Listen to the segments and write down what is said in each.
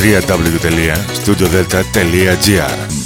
www.studiodelta.gr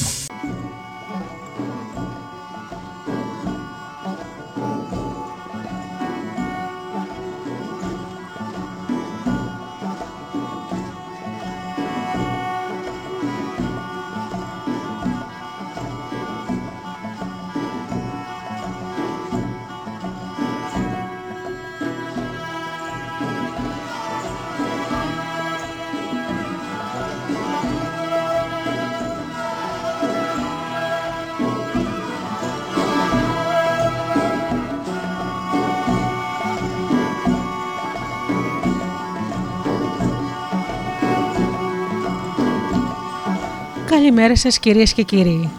σας κυρίες και κύριοι.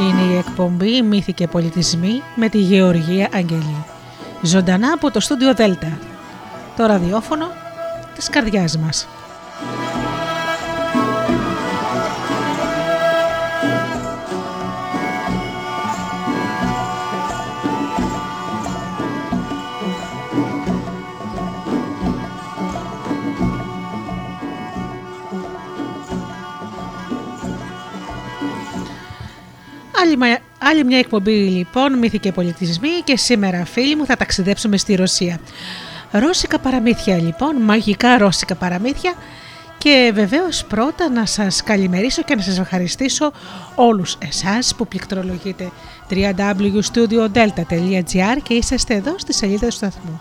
Είναι η εκπομπή «Μύθοι και πολιτισμοί» με τη Γεωργία Αγγελή. Ζωντανά από το στούντιο Δέλτα. Το ραδιόφωνο της καρδιάς μας. Άλλη, μια εκπομπή λοιπόν, μύθοι και πολιτισμοί και σήμερα φίλοι μου θα ταξιδέψουμε στη Ρωσία. Ρώσικα παραμύθια λοιπόν, μαγικά ρώσικα παραμύθια και βεβαίως πρώτα να σας καλημερίσω και να σας ευχαριστήσω όλους εσάς που πληκτρολογείτε www.studiodelta.gr και είσαστε εδώ στη σελίδα του σταθμού.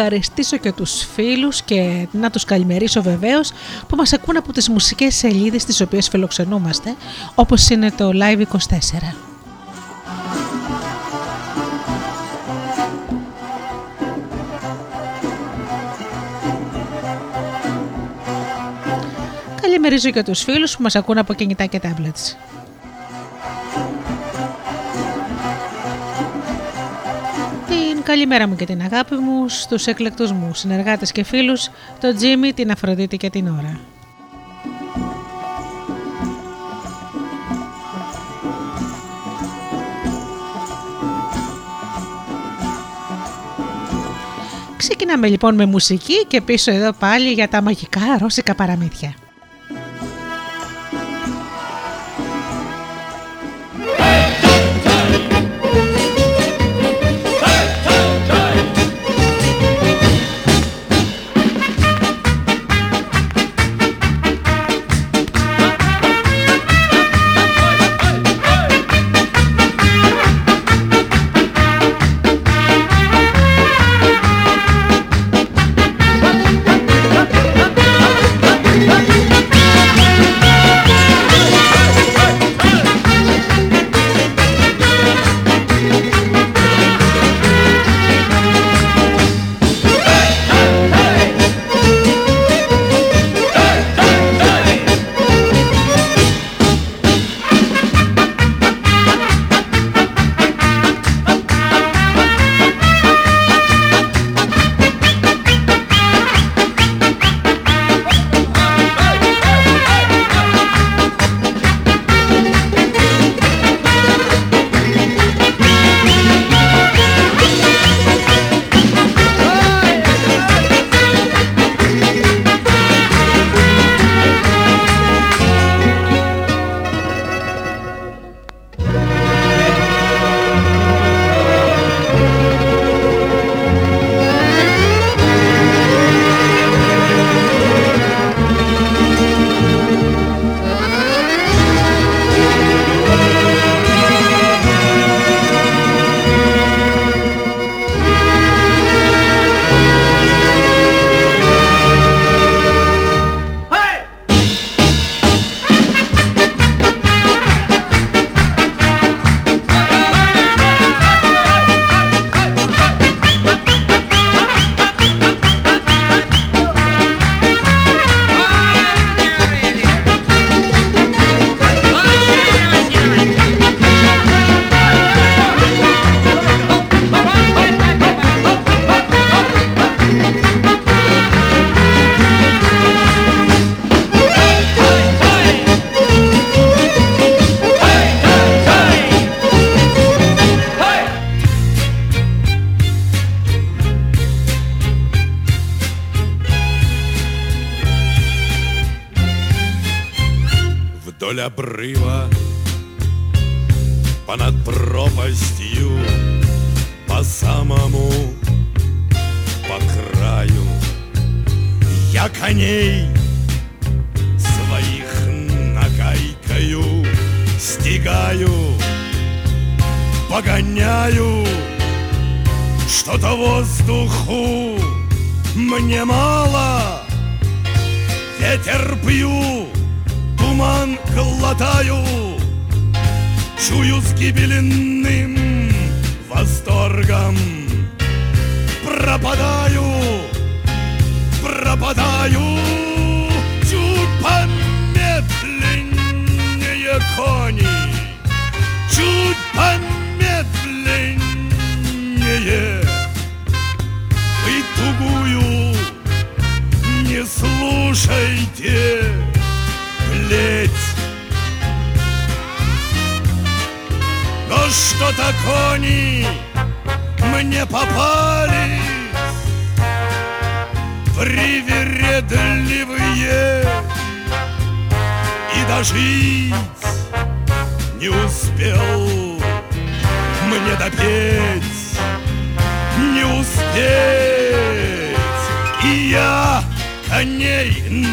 Ευχαριστήσω και τους φίλους και να τους καλημερίσω βεβαίως που μας ακούν από τις μουσικές σελίδες τις οποίες φιλοξενούμαστε όπως είναι το Live24. Καλημερίζω και τους φίλους που μας ακούν από κινητά και tablets. Καλημέρα μου και την αγάπη μου στους εκλεκτούς μου συνεργάτες και φίλους, τον Τζίμι, την Αφροδίτη και την Ωρα. Ξεκινάμε λοιπόν με μουσική και πίσω εδώ πάλι για τα μαγικά ρώσικα παραμύθια.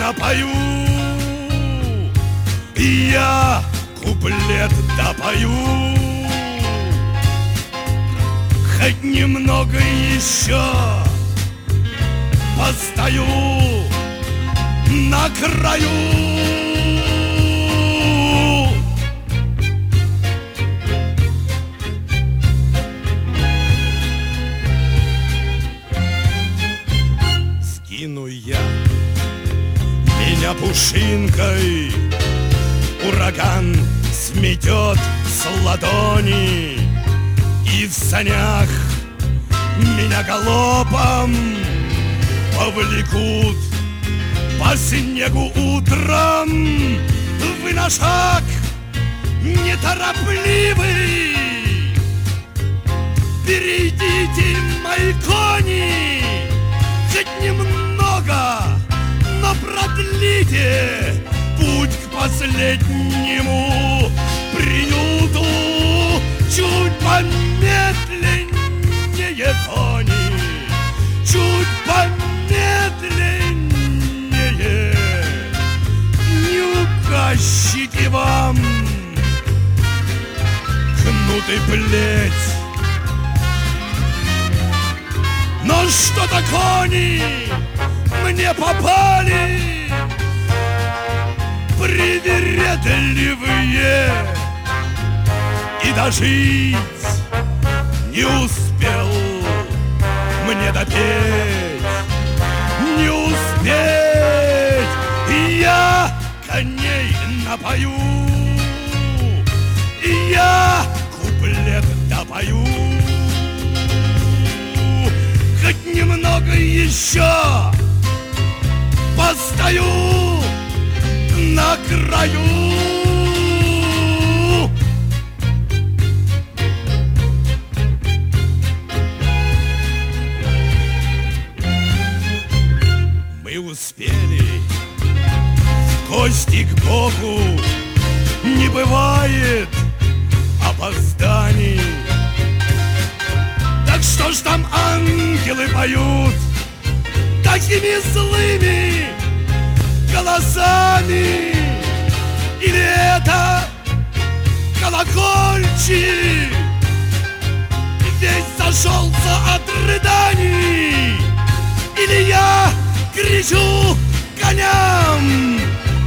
Напою И я куплет допою. Хоть немного еще Постою на краю меня пушинкой. Ураган сметет с ладони. И в санях меня галопом Повлекут. По снегу утром Вы на шаг неторопливый Перейдите мои кони Хоть немного, но продлите Путь к последнему приюту Чуть помедленнее кони Чуть помедленнее. Не угощите вам кнут и плеть. Но что-то кони мне попали. Привередливые. И дожить не успел. Мне допеть Не успеть. И я коней напою. И я куплет допою. Хоть немного еще Постою на краю. Мы успели в кости к Богу. Не бывает опозданий. Так что ж там ангелы поют Такими злыми голосами Или это колокольчик Весь зашелся от рыданий Или я кричу коням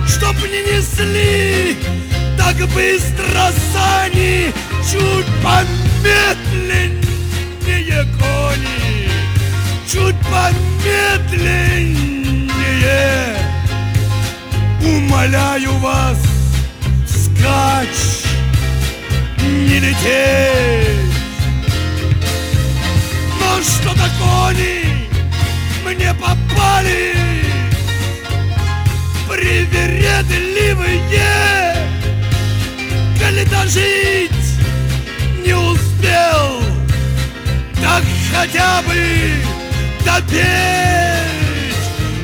Чтоб не несли так быстро сани Чуть помедленнее медленнее кони, чуть помедленнее. Умоляю вас, скач, не лететь. Но что-то кони мне попали, привередливые, коли дожить не успел так хотя бы допеть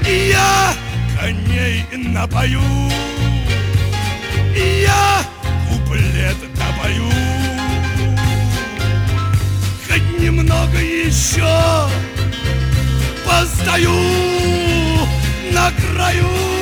И я коней напою. Я куплет напою. Хоть немного еще Постою на краю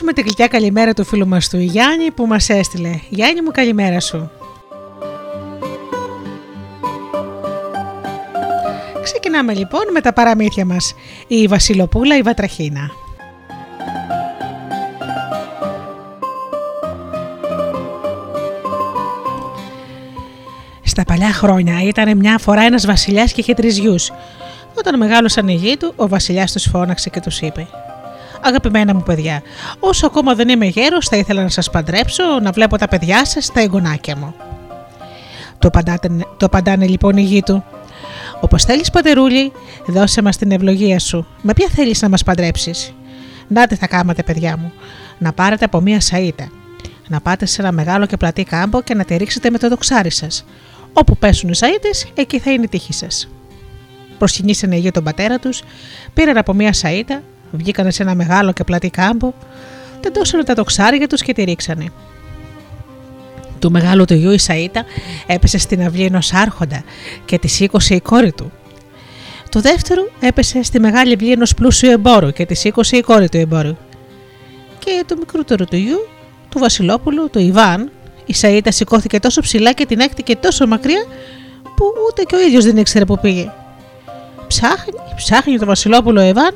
ανταποδώσουμε την γλυκιά καλημέρα του φίλου μας του Γιάννη που μας έστειλε. Γιάννη μου καλημέρα σου. Ξεκινάμε λοιπόν με τα παραμύθια μας. Η Βασιλοπούλα η Βατραχίνα. Στα παλιά χρόνια ήταν μια φορά ένας βασιλιάς και είχε τρεις γιους. Όταν μεγάλωσαν οι γη του, ο βασιλιάς τους φώναξε και τους είπε Αγαπημένα μου παιδιά, όσο ακόμα δεν είμαι γέρος θα ήθελα να σας παντρέψω, να βλέπω τα παιδιά σας στα εγγονάκια μου. Το, το απαντάνε λοιπόν οι γη του. Όπως θέλεις, πατερούλη, δώσε μας την ευλογία σου. Με ποια θέλεις να μας παντρέψεις; Να τι θα κάνετε, παιδιά μου. Να πάρετε από μία σαΐτα. Να πάτε σε ένα μεγάλο και πλατή κάμπο και να τη ρίξετε με το δοξάρι σας. Όπου πέσουν οι σαΐτες, εκεί θα είναι η τύχη σας. Προσκυνήσανε οι γη τον πατέρα τους, πήραν από μία σαΐτα, Βγήκανε σε ένα μεγάλο και πλατή κάμπο, τεντώσανε τα τοξάρια τους και τη ρίξανε. Του μεγάλου του γιου η Σαΐτα έπεσε στην αυλή ενός άρχοντα και τη σήκωσε η κόρη του. Το δεύτερο έπεσε στη μεγάλη αυλή ενός πλούσιου εμπόρου και τη σήκωσε η κόρη του εμπόρου. Και το μικρότερο του γιου, του Βασιλόπουλου, του Ιβάν, η Σαΐτα σηκώθηκε τόσο ψηλά και την έκτηκε τόσο μακριά που ούτε και ο ίδιος δεν ήξερε που πήγε. Ψάχνει, ψάχνει το Βασιλόπουλο Ιβάν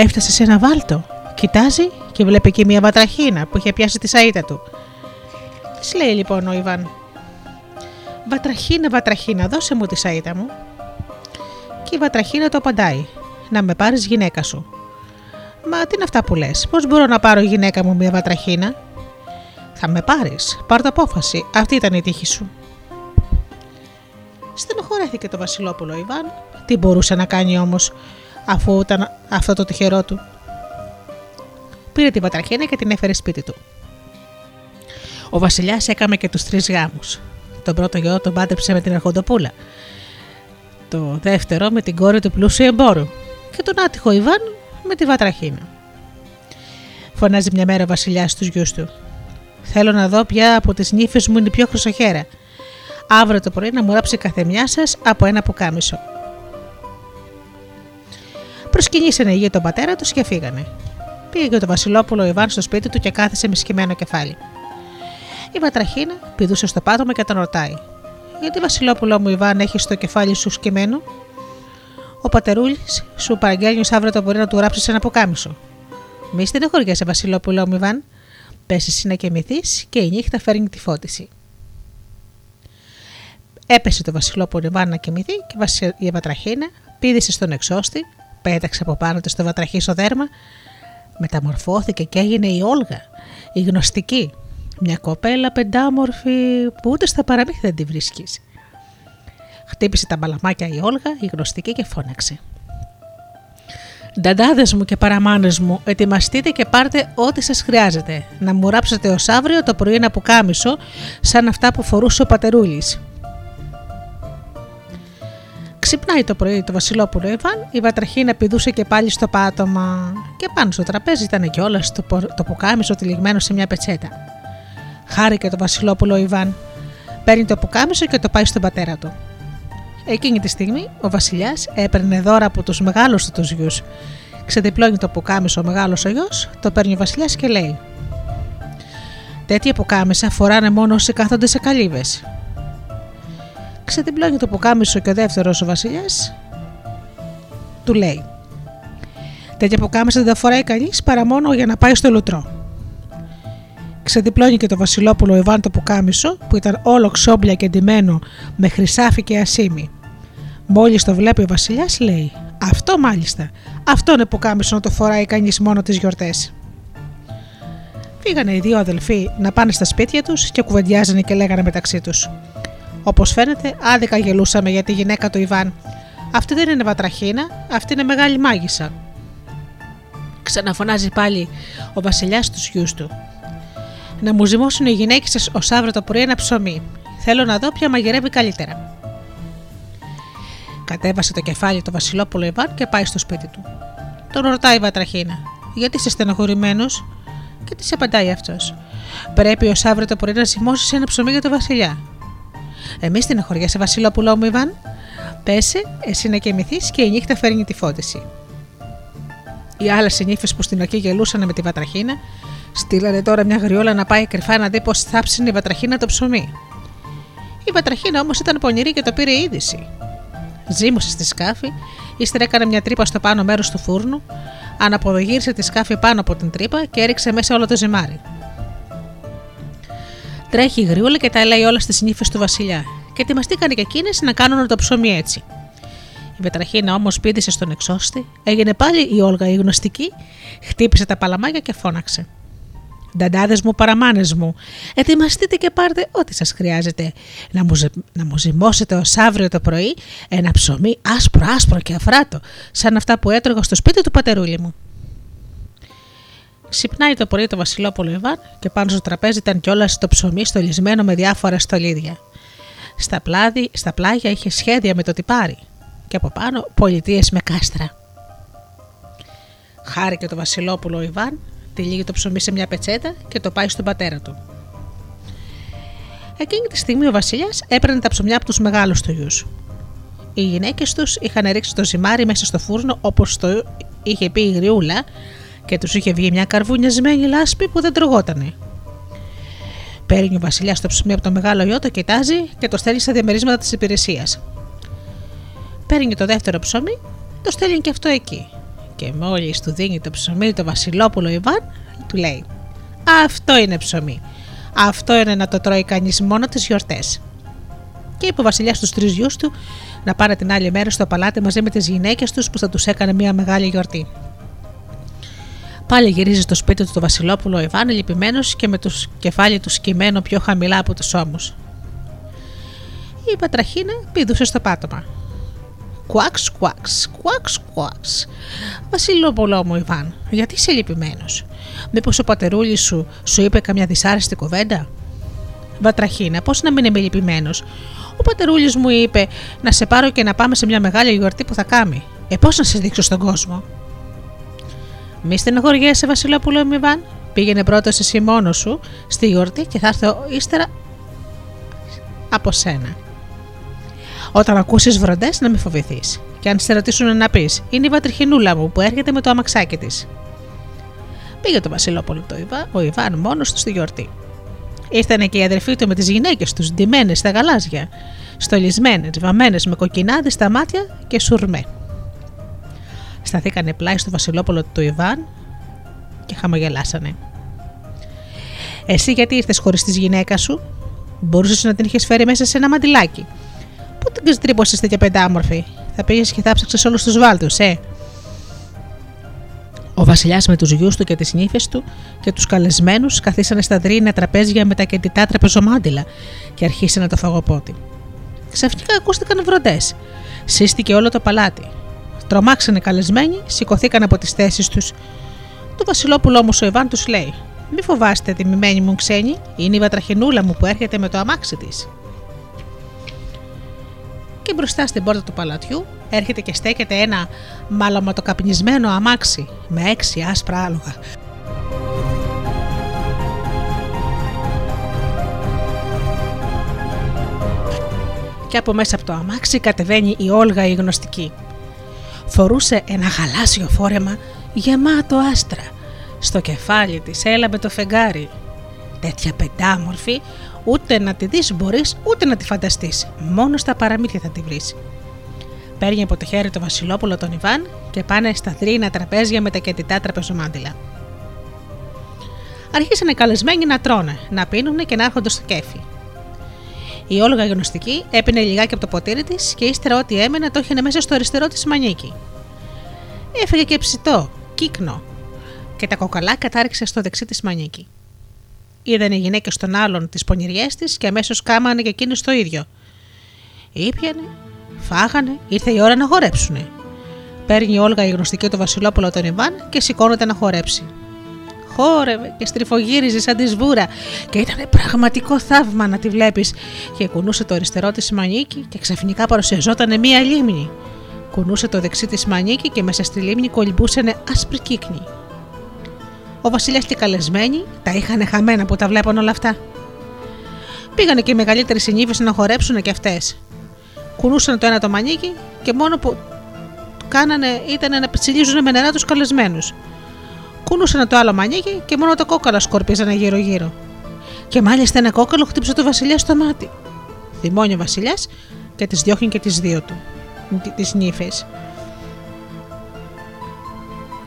Έφτασε σε ένα βάλτο. Κοιτάζει και βλέπει εκεί μια βατραχίνα που είχε πιάσει τη σαΐτα του. Τι λέει λοιπόν ο Ιβάν. Βατραχίνα, βατραχίνα, δώσε μου τη σαΐτα μου. Και η βατραχίνα το απαντάει. Να με πάρεις γυναίκα σου. Μα τι είναι αυτά που λες, πώς μπορώ να πάρω γυναίκα μου μια βατραχίνα; Θα με πάρεις, πάρ' το απόφαση, αυτή ήταν η τύχη σου. Στενοχωρέθηκε το Βασιλόπουλο Ιβάν. Τι μπορούσε να κάνει όμως; Αφού ήταν αυτό το τυχερό του. Πήρε την πατραχίνα και την έφερε σπίτι του. Ο Βασιλιάς έκαμε και τους τρεις γάμους. Τον πρώτο γιο τον πάντρεψε με την Αρχοντοπούλα. Το δεύτερο με την κόρη του πλούσιου εμπόρου. Και τον άτυχο Ιβάν με τη Βατραχίνα. Φωνάζει μια μέρα ο Βασιλιάς στους γιους του. Θέλω να δω ποια από τις νύφες μου είναι η πιο χρυσοχέρα. Αύριο το πρωί να μου ράψει καθεμιά σας από ένα πουκάμισο προσκυνήσανε για τον πατέρα τους και φύγανε. Πήγε το Βασιλόπουλο Ιβάν στο σπίτι του και κάθισε με σκυμμένο κεφάλι. Η Βατραχίνα πηδούσε στο πάτωμα και τον ρωτάει: Γιατί Βασιλόπουλο μου Ιβάν έχεις στο κεφάλι σου σκυμμένο; Ο πατερούλης σου παραγγέλνει αύριο το μπορεί να του γράψεις ένα ποκάμισο. Μη στενοχωριέσαι, Βασιλόπουλο μου Ιβάν. Πέσει να κοιμηθείς και η νύχτα φέρνει τη φώτιση. Έπεσε το Βασιλόπουλο Ιβάν να κοιμηθεί και η Βατραχίνα πήδησε στον εξώστη, πέταξε από πάνω του στο βατραχίσο δέρμα, μεταμορφώθηκε και έγινε η Όλγα, η γνωστική. Μια κοπέλα πεντάμορφη που ούτε στα παραμύθια δεν τη βρίσκεις. Χτύπησε τα μπαλαμάκια η Όλγα, η γνωστική και φώναξε. Νταντάδες μου και παραμάνες μου, ετοιμαστείτε και πάρτε ό,τι σας χρειάζεται. Να μου ράψετε ως αύριο το πρωί ένα πουκάμισο, σαν αυτά που φορούσε ο πατερούλης. Ξυπνάει το πρωί το Βασιλόπουλο Ιβάν, η βατραχίνα πηδούσε και πάλι στο πάτωμα. Και πάνω στο τραπέζι ήταν κιόλα το, το πουκάμισο τυλιγμένο σε μια πετσέτα. Χάρηκε το Βασιλόπουλο Ιβάν. Παίρνει το πουκάμισο και το πάει στον πατέρα του. Εκείνη τη στιγμή ο Βασιλιάς έπαιρνε δώρα από τους μεγάλους του τους γιους. Ξεδιπλώνει το πουκάμισο ο μεγάλος ο γιος, το παίρνει ο Βασιλιάς και λέει: Τέτοια πουκάμισα φοράνε μόνο όσοι κάθονται σε καλύβες ξετυπλώνει το πουκάμισο και ο δεύτερος ο Βασιλιάς του λέει: Τέτοια πουκάμισα δεν τα φοράει κανείς παρά μόνο για να πάει στο λουτρό. Ξεδιπλώνει και το Βασιλόπουλο Ιβάν το πουκάμισο που ήταν όλο ξόμπλια και ντυμένο με χρυσάφι και ασίμι. Μόλις το βλέπει ο Βασιλιάς, λέει: Αυτό μάλιστα. Αυτό είναι πουκάμισο να το φοράει κανείς μόνο τις γιορτές. Φύγανε οι δύο αδελφοί να πάνε στα σπίτια τους και κουβεντιάζανε και λέγανε μεταξύ τους. Όπως φαίνεται, άδικα γελούσαμε για τη γυναίκα του Ιβάν. Αυτή δεν είναι βατραχίνα, αυτή είναι μεγάλη μάγισσα. Ξαναφωνάζει πάλι ο βασιλιάς του γιους του. Να μου ζυμώσουν οι γυναίκες σας ως αύριο το πρωί ένα ψωμί. Θέλω να δω ποια μαγειρεύει καλύτερα. Κατέβασε το κεφάλι του Βασιλόπουλο Ιβάν και πάει στο σπίτι του. Τον ρωτάει η Βατραχίνα, Γιατί είσαι στενοχωρημένος, και τι απαντάει αυτός. Πρέπει ως αύριο το πρωί να ζυμώσεις ένα ψωμί για τον Βασιλιά. Εμείς την αχωριέσαι, Βασιλόπουλο μου, Ιβάν. Πέσε, εσύ να κοιμηθείς και η νύχτα φέρνει τη φώτιση. Οι άλλες συνήφε που στην αρχή γελούσαν με τη βατραχίνα, στείλανε τώρα μια γριόλα να πάει κρυφά να δει πώς θα ψήνει η βατραχίνα το ψωμί. Η βατραχίνα όμως ήταν πονηρή και το πήρε είδηση. Ζήμωσε στη σκάφη, ύστερα έκανε μια τρύπα στο πάνω μέρος του φούρνου, αναποδογύρισε τη σκάφη πάνω από την τρύπα και έριξε μέσα όλο το ζυμάρι. Τρέχει η γριούλα και τα λέει όλα στις νύφε του Βασιλιά, και ετοιμαστήκαν και εκείνες να κάνουν το ψωμί έτσι. Η Πετραχίνα όμως πήδησε στον εξώστη, έγινε πάλι η Όλγα η γνωστική, χτύπησε τα παλαμάκια και φώναξε. Νταντάδες μου, παραμάνες μου, ετοιμαστείτε και πάρτε ό,τι σας χρειάζεται. Να μου, να μου ζυμώσετε ως αύριο το πρωί ένα ψωμί άσπρο, άσπρο και αφράτο, σαν αυτά που έτρωγα στο σπίτι του πατερούλη μου. Ξυπνάει το πρωί το Βασιλόπουλο Ιβάν και πάνω στο τραπέζι ήταν κιόλας το ψωμί στολισμένο με διάφορα στολίδια. Στα, πλάδι, στα πλάγια είχε σχέδια με το τυπάρι και από πάνω πολιτείες με κάστρα. Χάρηκε το Βασιλόπουλο Ιβάν, τυλίγει το ψωμί σε μια πετσέτα και το πάει στον πατέρα του. Εκείνη τη στιγμή ο Βασιλιάς έπαιρνε τα ψωμιά από τους μεγάλους του γιους. Οι γυναίκες τους είχαν ρίξει το ζυμάρι μέσα στο φούρνο όπως το είχε πει η γριούλα και τους είχε βγει μια καρβουνιασμένη λάσπη που δεν τρογότανε. Παίρνει ο Βασιλιάς το ψωμί από το μεγάλο γιο, το κοιτάζει και το στέλνει στα διαμερίσματα της υπηρεσίας. Παίρνει το δεύτερο ψωμί, το στέλνει και αυτό εκεί. Και μόλις του δίνει το ψωμί το Βασιλόπουλο Ιβάν, του λέει: Αυτό είναι ψωμί. Αυτό είναι να το τρώει κανείς μόνο τις γιορτές. Και είπε ο Βασιλιάς στους τρεις γιους του να πάνε την άλλη μέρα στο παλάτι μαζί με τις γυναίκες τους που θα τους έκανε μια μεγάλη γιορτή. Πάλι γυρίζει στο σπίτι του το Βασιλόπουλο Ιβάν, λυπημένος και με το κεφάλι του σκυμμένο πιο χαμηλά από τους ώμους. Η πατραχίνα πηδούσε στο πάτωμα. Κουάξ, κουάξ, κουάξ, κουάξ. Βασιλόπουλο μου, Ιβάν, γιατί είσαι λυπημένος; Μήπως ο πατερούλης σου σου είπε καμιά δυσάρεστη κουβέντα; Βατραχίνα, πώς να μην είμαι λυπημένος; Ο πατερούλης μου είπε να σε πάρω και να πάμε σε μια μεγάλη γιορτή που θα κάνει. Ε, πώς να σε δείξω στον κόσμο; Μη στενοχωριέσαι, Βασιλόπουλο Μιβάν. Πήγαινε πρώτος εσύ μόνος σου στη γιορτή και θα έρθω ύστερα από σένα. Όταν ακούσεις βροντές, να μην φοβηθείς. Και αν σε ρωτήσουν να πεις, είναι η βατριχινούλα μου που έρχεται με το αμαξάκι της. Πήγε το Βασιλόπουλο το Ιβά, ο Ιβάν μόνος του στη γιορτή. Ήρθαν και οι αδερφοί του με τις γυναίκες τους, ντυμένες στα γαλάζια, στολισμένες, βαμμένες με κοκκινάδι στα μάτια και σουρμέ σταθήκανε πλάι στο Βασιλόπουλο του Ιβάν και χαμογελάσανε. Εσύ γιατί ήρθες χωρίς τη γυναίκα σου, μπορούσες να την είχες φέρει μέσα σε ένα μαντιλάκι. Πού την ξετρύπωσε τέτοια πεντάμορφη, θα πήγες και θα ψάξε όλους τους βάλτους, ε; Ο Βασιλιάς με τους γιους του και τις νύφες του και τους καλεσμένους καθίσανε στα δρύνα τραπέζια με τα κεντητά τραπεζομάντιλα και αρχίσανε το φαγοπότη. Ξαφνικά ακούστηκαν βροντές. Σύστηκε όλο το παλάτι. Τρομάξανε καλεσμένοι, σηκωθήκαν από τις θέσεις τους. Το Βασιλόπουλο όμω ο Ιβάν τους λέει: Μη φοβάστε, τιμημένη μου ξένη, είναι η βατραχινούλα μου που έρχεται με το αμάξι της. Και μπροστά στην πόρτα του παλατιού έρχεται και στέκεται ένα μαλαματοκαπνισμένο αμάξι με έξι άσπρα άλογα. Και από μέσα από το αμάξι κατεβαίνει η Όλγα η γνωστική. Φορούσε ένα γαλάζιο φόρεμα γεμάτο άστρα. Στο κεφάλι της έλαμπε το φεγγάρι. Τέτοια πεντάμορφη ούτε να τη δεις μπορείς ούτε να τη φανταστείς. Μόνο στα παραμύθια θα τη βρεις. Παίρνει από το χέρι το Βασιλόπουλο τον Ιβάν και πάνε στα θρήνα τραπέζια με τα κεντητά τραπεζομάντιλα. Αρχίσανε καλεσμένοι να τρώνε, να πίνουν και να έρχονται στο κέφι. Η Όλγα γνωστική έπινε λιγάκι από το ποτήρι της και ύστερα ό,τι έμενε το είχε μέσα στο αριστερό της μανίκι. Έφεγε και ψητό, κύκνο, και τα κοκαλά κατάρριξε στο δεξί της μανίκι. Είδαν οι γυναίκες των άλλων τις πονηριές της και αμέσως κάμανε και εκείνε το ίδιο. Ήπιανε, φάγανε, ήρθε η ώρα να χορέψουνε. Παίρνει η Όλγα η γνωστική το Βασιλόπουλο τον Ιβάν και σηκώνεται να χορέψει. Χόρευε και στριφογύριζε σαν τη σβούρα και ήταν πραγματικό θαύμα να τη βλέπεις. Και κουνούσε το αριστερό της μανίκι και ξαφνικά παρουσιαζόταν μία λίμνη. Κουνούσε το δεξί της μανίκι και μέσα στη λίμνη κολυμπούσαν άσπρη κύκνη. Ο Βασιλιάς και οι καλεσμένοι τα είχαν χαμένα που τα βλέπουν όλα αυτά. Πήγανε και οι μεγαλύτεροι συνήθεις να χορέψουν και αυτές. Κουνούσαν το ένα το μανίκι και μόνο που κάνανε ήταν να ψηλίζουν με νερά τους καλεσμένους. Κούνουσαν το άλλο μανίκι και μόνο τα κόκαλα σκορπίζανε γύρω-γύρω. Και μάλιστα ένα κόκαλο χτύπησε το Βασιλιά στο μάτι. Θυμώνει ο Βασιλιάς και τις διώχνει και τις δύο του, τις νύφες.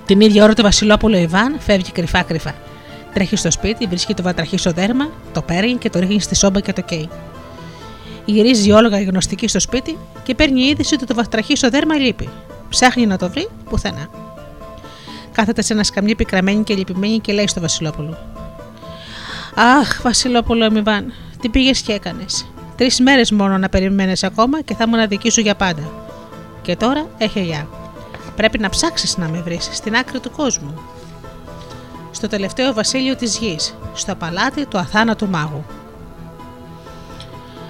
Την ίδια ώρα το Βασιλόπουλο Ιβάν φεύγει κρυφά-κρυφά. Τρέχει στο σπίτι, βρίσκει το βατραχή στο δέρμα, το παίρνει και το ρίχνει στη σόμπα και το καίει. Γυρίζει όλογα η γνωστική στο σπίτι και παίρνει είδηση ότι το βατραχή στο δέρμα λείπει. Ψάχνει να το βρει πουθενά. Κάθεται σε ένα σκαμνί πικραμένη και λυπημένη και λέει στο Βασιλόπουλο: Αχ, Βασιλόπουλο Ιβάν, τι πήγες και έκανες. Τρεις μέρες μόνο να περιμένει ακόμα και θα ήμουν δική σου για πάντα. Και τώρα έχει γεια. Πρέπει να ψάξεις να με βρεις στην άκρη του κόσμου. Στο τελευταίο βασίλειο της γης, στο παλάτι του αθάνατου μάγου.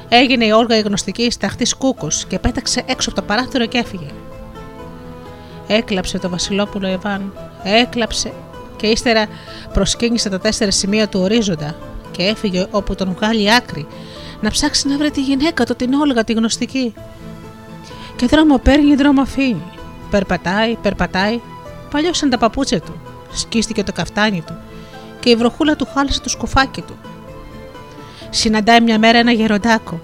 Έγινε η όργα η γνωστική σταχτή κούκος και πέταξε έξω από το παράθυρο και έφυγε. Έκλαψε το Βασιλόπουλο Ιβάν, έκλαψε και ύστερα προσκύνησε τα τέσσερα σημεία του ορίζοντα και έφυγε όπου τον βγάλει άκρη να ψάξει να βρει τη γυναίκα του την Όλγα τη γνωστική. Και δρόμο παίρνει, δρόμο αφήνει. Περπατάει, περπατάει, παλιώσαν τα παπούτσια του, σκίστηκε το καφτάνι του και η βροχούλα του χάλασε το σκουφάκι του. Συναντάει μια μέρα ένα γεροντάκο.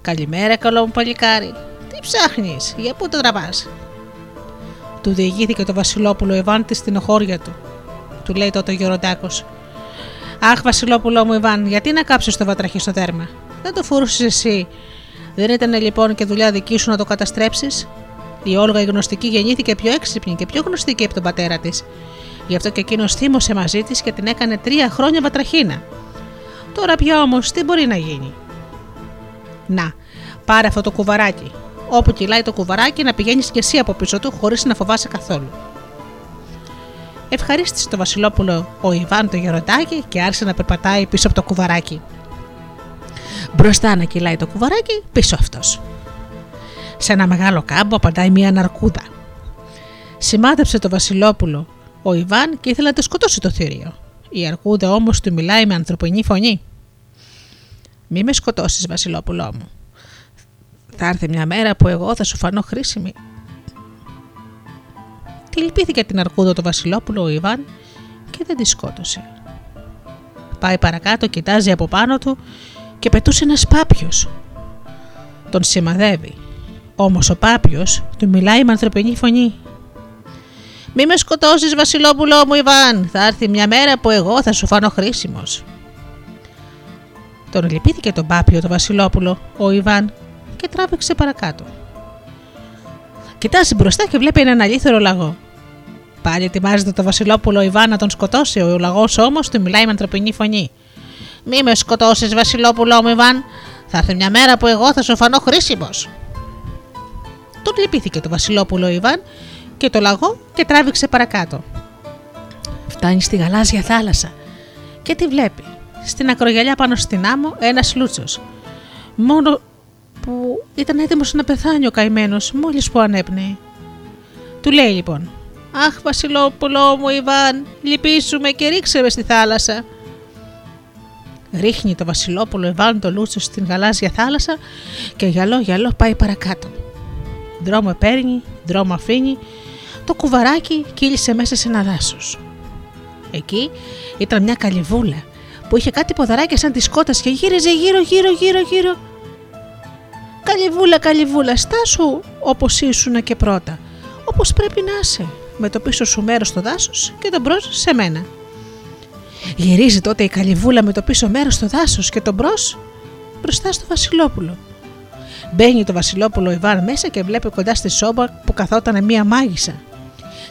Καλημέρα, καλό μου παλικάρι. Τι ψάχνεις, για πού το τραβάς; Του διηγήθηκε το Βασιλόπουλο Ιβάν τη στενοχώρια του. Του λέει τότε ο γεροντάκο. Αχ, Βασιλόπουλο μου Ιβάν, γιατί να κάψεις το βατραχή στο τέρμα; Δεν το φορούσες εσύ. Δεν ήταν λοιπόν και δουλειά δική σου να το καταστρέψεις; Η Όλγα η γνωστική γεννήθηκε πιο έξυπνη και πιο γνωστική από τον πατέρα της. Γι' αυτό και εκείνος θύμωσε μαζί της και την έκανε τρία χρόνια βατραχίνα. Τώρα πια όμως τι μπορεί να γίνει; Να, πάρε αυτό το κουβαράκι. Όπου κυλάει το κουβαράκι να πηγαίνεις και εσύ από πίσω του χωρίς να φοβάσαι καθόλου. Ευχαρίστησε το Βασιλόπουλο ο Ιβάν το γεροντάκι και άρχισε να περπατάει πίσω από το κουβαράκι. Μπροστά να κυλάει το κουβαράκι, πίσω αυτός. Σε ένα μεγάλο κάμπο απαντάει μια ναρκούδα. Σημάδεψε το Βασιλόπουλο ο Ιβάν και ήθελε να το σκοτώσει το θηρίο. Η αρκούδα όμως του μιλάει με ανθρωπινή φωνή. Μη με σκοτώσεις, Βασιλόπουλό μου. Θα έρθει μια μέρα που εγώ θα σου φανώ χρήσιμη. Τη λυπήθηκε την αρκούδα το Βασιλόπουλο ο Ιβάν και δεν τη σκότωσε. Πάει παρακάτω, κοιτάζει από πάνω του και πετούσε ένας πάπιος. Τον σημαδεύει. Όμως ο πάπιος του μιλάει με ανθρωπινή φωνή. Μη με σκοτώσεις, Βασιλόπουλο μου, Ιβάν. Θα έρθει μια μέρα που εγώ θα σου φανώ χρήσιμος. Τον λυπήθηκε τον πάπιο το Βασιλόπουλο, ο Ιβάν, και τράβηξε παρακάτω. Κοιτάζει μπροστά και βλέπει έναν αλήθωρο λαγό. Πάλι ετοιμάζεται το Βασιλόπουλο Ιβάν να τον σκοτώσει, ο λαγός όμως του μιλάει με ανθρωπινή φωνή. Μη με σκοτώσεις, Βασιλόπουλο μου, Ιβάν. Θα έρθει μια μέρα που εγώ θα σου φανώ χρήσιμος. Τον λυπήθηκε το Βασιλόπουλο Ιβάν και το λαγό και τράβηξε παρακάτω. Φτάνει στη γαλάζια θάλασσα και τη βλέπει. Στην ακρογιαλιά πάνω στην άμμο ένας λούτσος. Μόνο που ήταν έτοιμος να πεθάνει ο καημένος μόλις που ανέπνεε. Του λέει λοιπόν: Αχ, Βασιλόπουλό μου, Ιβάν, λυπήσουμε και ρίξε με στη θάλασσα. Ρίχνει το Βασιλόπουλο Ιβάν το λούτσο στην γαλάζια θάλασσα και γυαλό γυαλό πάει παρακάτω. Δρόμο παίρνει, δρόμο αφήνει, το κουβαράκι κύλησε μέσα σε ένα δάσος. Εκεί ήταν μια καλυβούλα που είχε κάτι ποδαράκια σαν της σκότα και γύριζε γύρω γύρω γύρω γύρω. Καλυβούλα, καλυβούλα, στάσου όπως ήσουν και πρώτα, όπως πρέπει να είσαι, με το πίσω σου μέρος στο δάσος και το μπρος σε μένα. Γυρίζει τότε η καλυβούλα με το πίσω μέρος στο δάσος και το μπρος μπροστά στο Βασιλόπουλο. Μπαίνει το Βασιλόπουλο Ιβάν μέσα και βλέπει κοντά στη σόμπα που καθόταν μία μάγισσα.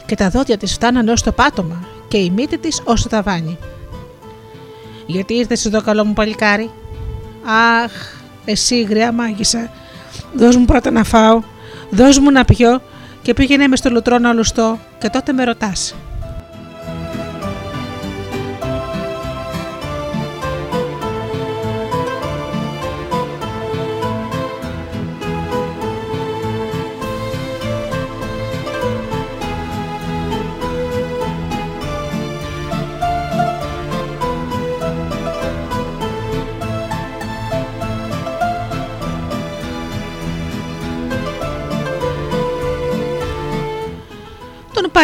Και τα δόντια της φτάνανε ως το πάτωμα και η μύτη της ως το ταβάνι. Γιατί ήρθες εδώ καλό μου παλικάρι; Αχ, Εσύ, γριά μάγισσα, δώσ' μου πρώτα να φάω, δώσ' μου να πιω και πήγαινε με στο λουτρό να λουστώ και τότε με ρωτάς.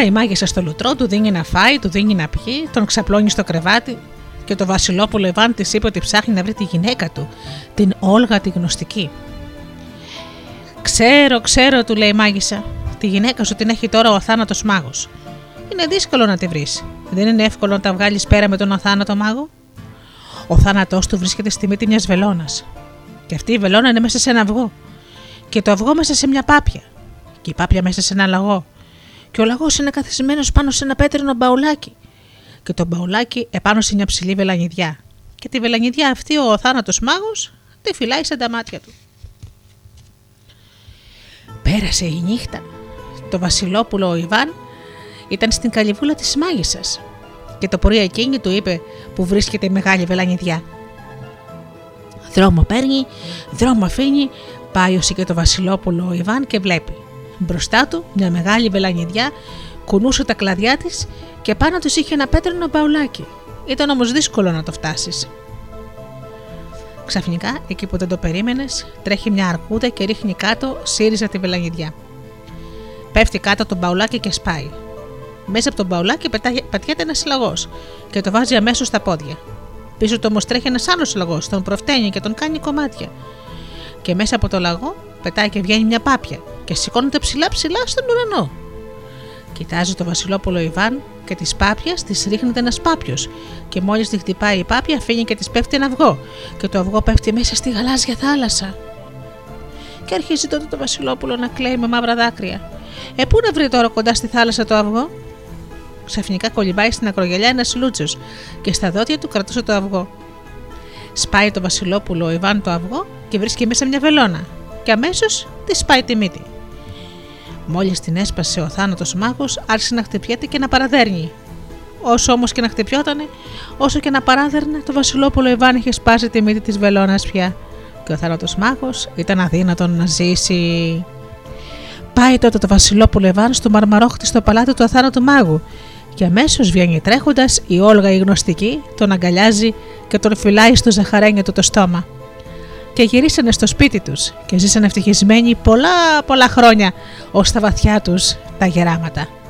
Η μάγισσα στο λουτρό, του δίνει να φάει, του δίνει να πιει, τον ξαπλώνει στο κρεβάτι και το Βασιλόπουλο Ιβάν της είπε ότι ψάχνει να βρει τη γυναίκα του, την Όλγα τη γνωστική. Ξέρω, ξέρω, του λέει η μάγισσα. Τη γυναίκα σου την έχει τώρα ο αθάνατος μάγος. Είναι δύσκολο να τη βρεις. Δεν είναι εύκολο να τα βγάλεις πέρα με τον αθάνατο μάγο. Ο θάνατός του βρίσκεται στη μύτη μιας βελόνας. Και αυτή η βελόνα είναι μέσα σε ένα αυγό. Και το αυγό μέσα σε μια πάπια. Και η πάπια μέσα σε ένα λαγό και ο λαγός είναι καθισμένος πάνω σε ένα πέτρινο μπαουλάκι. Και το μπαουλάκι επάνω σε μια ψηλή βελανιδιά. Και τη βελανιδιά αυτή ο θάνατος μάγος τη φυλάει σε τα μάτια του. Πέρασε η νύχτα. Το Βασιλόπουλο ο Ιβάν ήταν στην καλυβούλα της μάγισσας και το πρωί εκείνη του είπε που βρίσκεται η μεγάλη βελανιδιά. Δρόμο παίρνει, δρόμο αφήνει, πάει όσοι και το Βασιλόπουλο ο Ιβάν και βλέπει. Μπροστά του μια μεγάλη βελανιδιά κουνούσε τα κλαδιά της και πάνω του είχε ένα πέτρινο μπαουλάκι. Ήταν όμως δύσκολο να το φτάσεις. Ξαφνικά, εκεί που δεν το περίμενες, τρέχει μια αρκούδα και ρίχνει κάτω σύριζα τη βελανιδιά. Πέφτει κάτω το μπαουλάκι και σπάει. Μέσα από το μπαουλάκι πατιέται ένας λαγό και το βάζει αμέσως στα πόδια. Πίσω του όμως τρέχει ένας άλλος λαγό, τον προφταίνει και τον κάνει κομμάτια. Και μέσα από το λαγό πετάει και βγαίνει μια πάπια και σηκώνεται ψηλά ψηλά στον ουρανό. Κοιτάζει το Βασιλόπουλο Ιβάν και τη πάπια τη ρίχνεται ένας πάπιος. Και μόλις τη χτυπάει η πάπια, αφήνει και της πέφτει ένα αυγό. Και το αυγό πέφτει μέσα στη γαλάζια θάλασσα. Και αρχίζει τότε το Βασιλόπουλο να κλαίει με μαύρα δάκρυα. Ε, πού να βρει τώρα κοντά στη θάλασσα το αυγό; Ξαφνικά κολυμπάει στην ακρογελιά ένας λούτσος και στα δόντια του κρατούσε το αυγό. Σπάει το Βασιλόπουλο ο Ιβάν το αυγό και βρίσκει μέσα μια βελόνα. Και αμέσως της σπάει τη μύτη. Μόλις την έσπασε ο θάνατος μάγος, άρχισε να χτυπιέται και να παραδέρνει. Όσο όμως και να χτυπιότανε, όσο και να παράδερνε, το Βασιλόπουλο Ιβάν είχε σπάσει τη μύτη της βελόνα πια. Και ο θάνατος μάγος ήταν αδύνατον να ζήσει. Πάει τότε το Βασιλόπουλο Ιβάν στο μαρμαρόχτη στο παλάτι του αθάνατου μάγου και αμέσως βγαίνει τρέχοντας η Όλγα η γνωστική, τον αγκαλιάζει και τον φυλάει στο ζαχαρένιο του το στόμα και γυρίσανε στο σπίτι τους και ζήσανε ευτυχισμένοι πολλά πολλά χρόνια ως τα βαθιά τους τα γεράματα.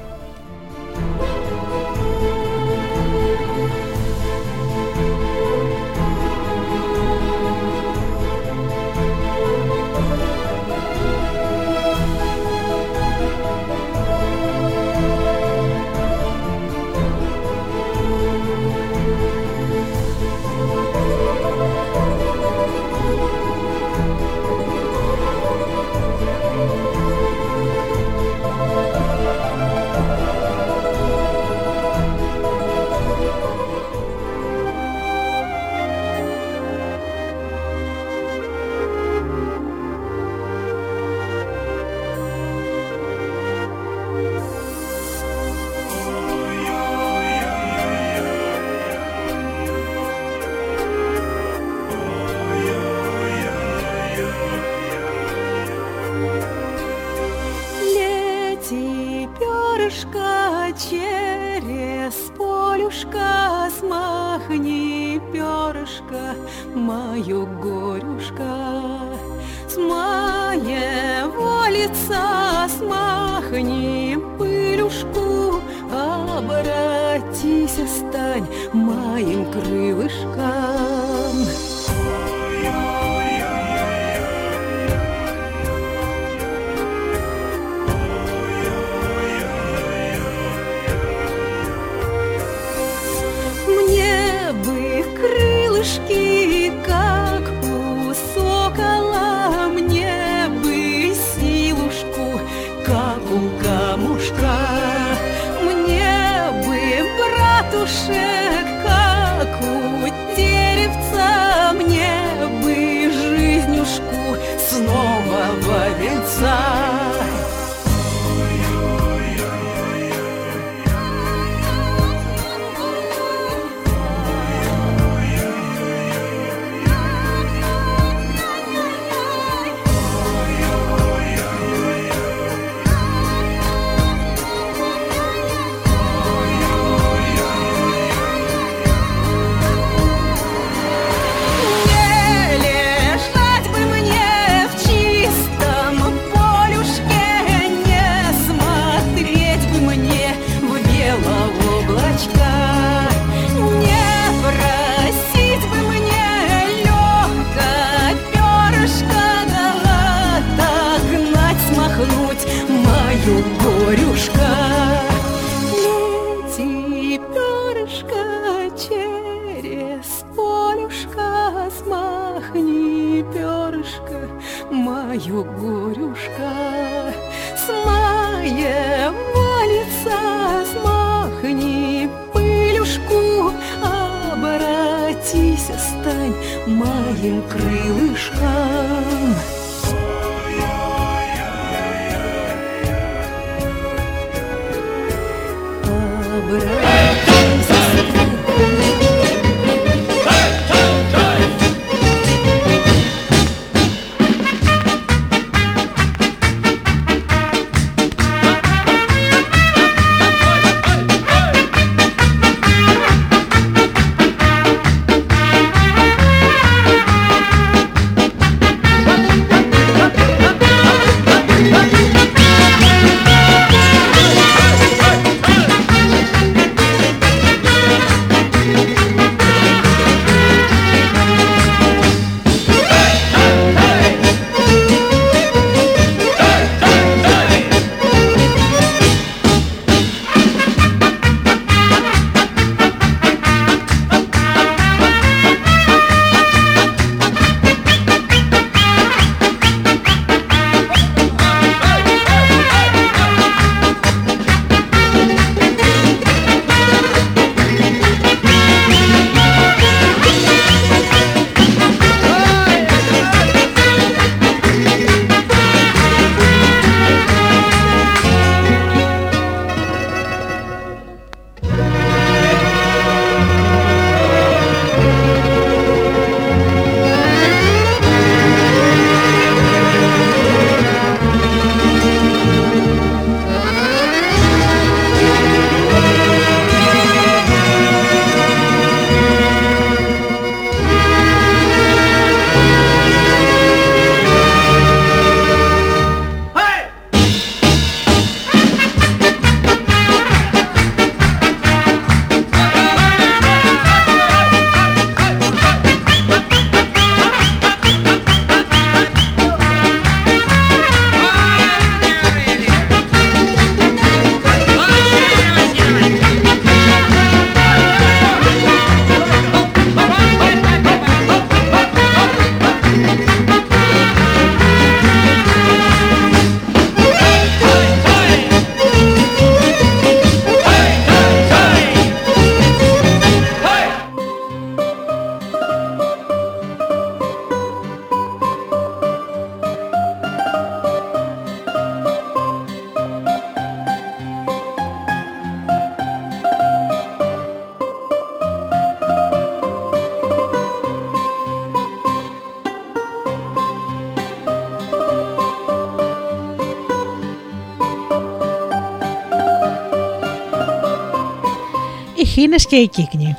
Χίνες και η κύκνη.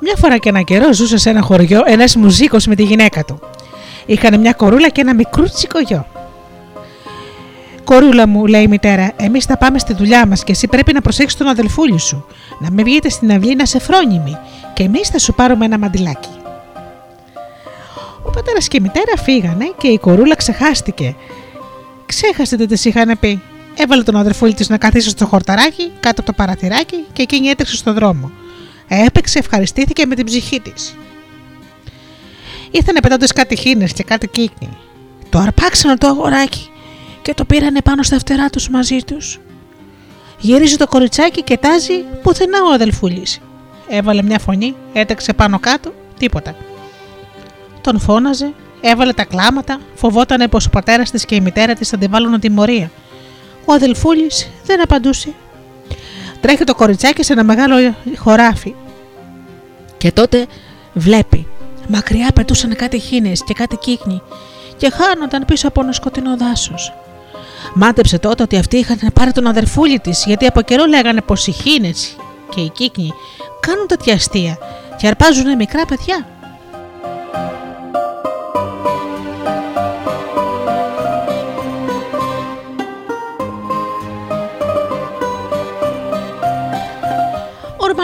Μια φορά και ένα καιρό ζούσε σε ένα χωριό ένας μουζίκος με τη γυναίκα του. Είχαν μια κορούλα και ένα μικρούτσικο γιο. Κορούλα μου, λέει η μητέρα, εμείς θα πάμε στη δουλειά μας και εσύ πρέπει να προσέξεις τον αδελφούλη σου. Να μην βγείτε στην αυλή να σε φρόνιμη και εμείς θα σου πάρουμε ένα μαντιλάκι. Ο πατέρας και η μητέρα φύγανε και η κορούλα ξεχάστηκε Ξέχασε τι της είχαν πει. Έβαλε τον αδερφούλη της να καθίσει στο χορταράκι κάτω από το παραθυράκι και εκείνη έτρεξε στον δρόμο. Έπαιξε, ευχαριστήθηκε με την ψυχή της. Ήρθανε πετώντα κάτι χίνε και κάτι κύκνη. Το αρπάξανε το αγοράκι και το πήρανε πάνω στα φτερά τους μαζί τους. Γυρίζει το κοριτσάκι και τάζει πουθενά ο αδελφούλης. Έβαλε μια φωνή, έτρεξε πάνω κάτω, τίποτα. Τον φώναζε, Έβαλε τα κλάματα, φοβότανε πως ο πατέρας της και η μητέρα της θα την βάλουν τιμωρία. Ο αδελφούλης δεν απαντούσε. Τρέχει το κοριτσάκι σε ένα μεγάλο χωράφι. Και τότε βλέπει. Μακριά πετούσαν κάτι χίνες και κάτι κύκνη και χάνονταν πίσω από ένα σκοτεινό δάσος. Μάτεψε τότε ότι αυτοί είχαν πάρει τον αδερφούλη της, γιατί από καιρό λέγανε πως οι χίνες και οι κύκνοι κάνουν τέτοια αστεία και αρπάζουν μικρά παιδιά.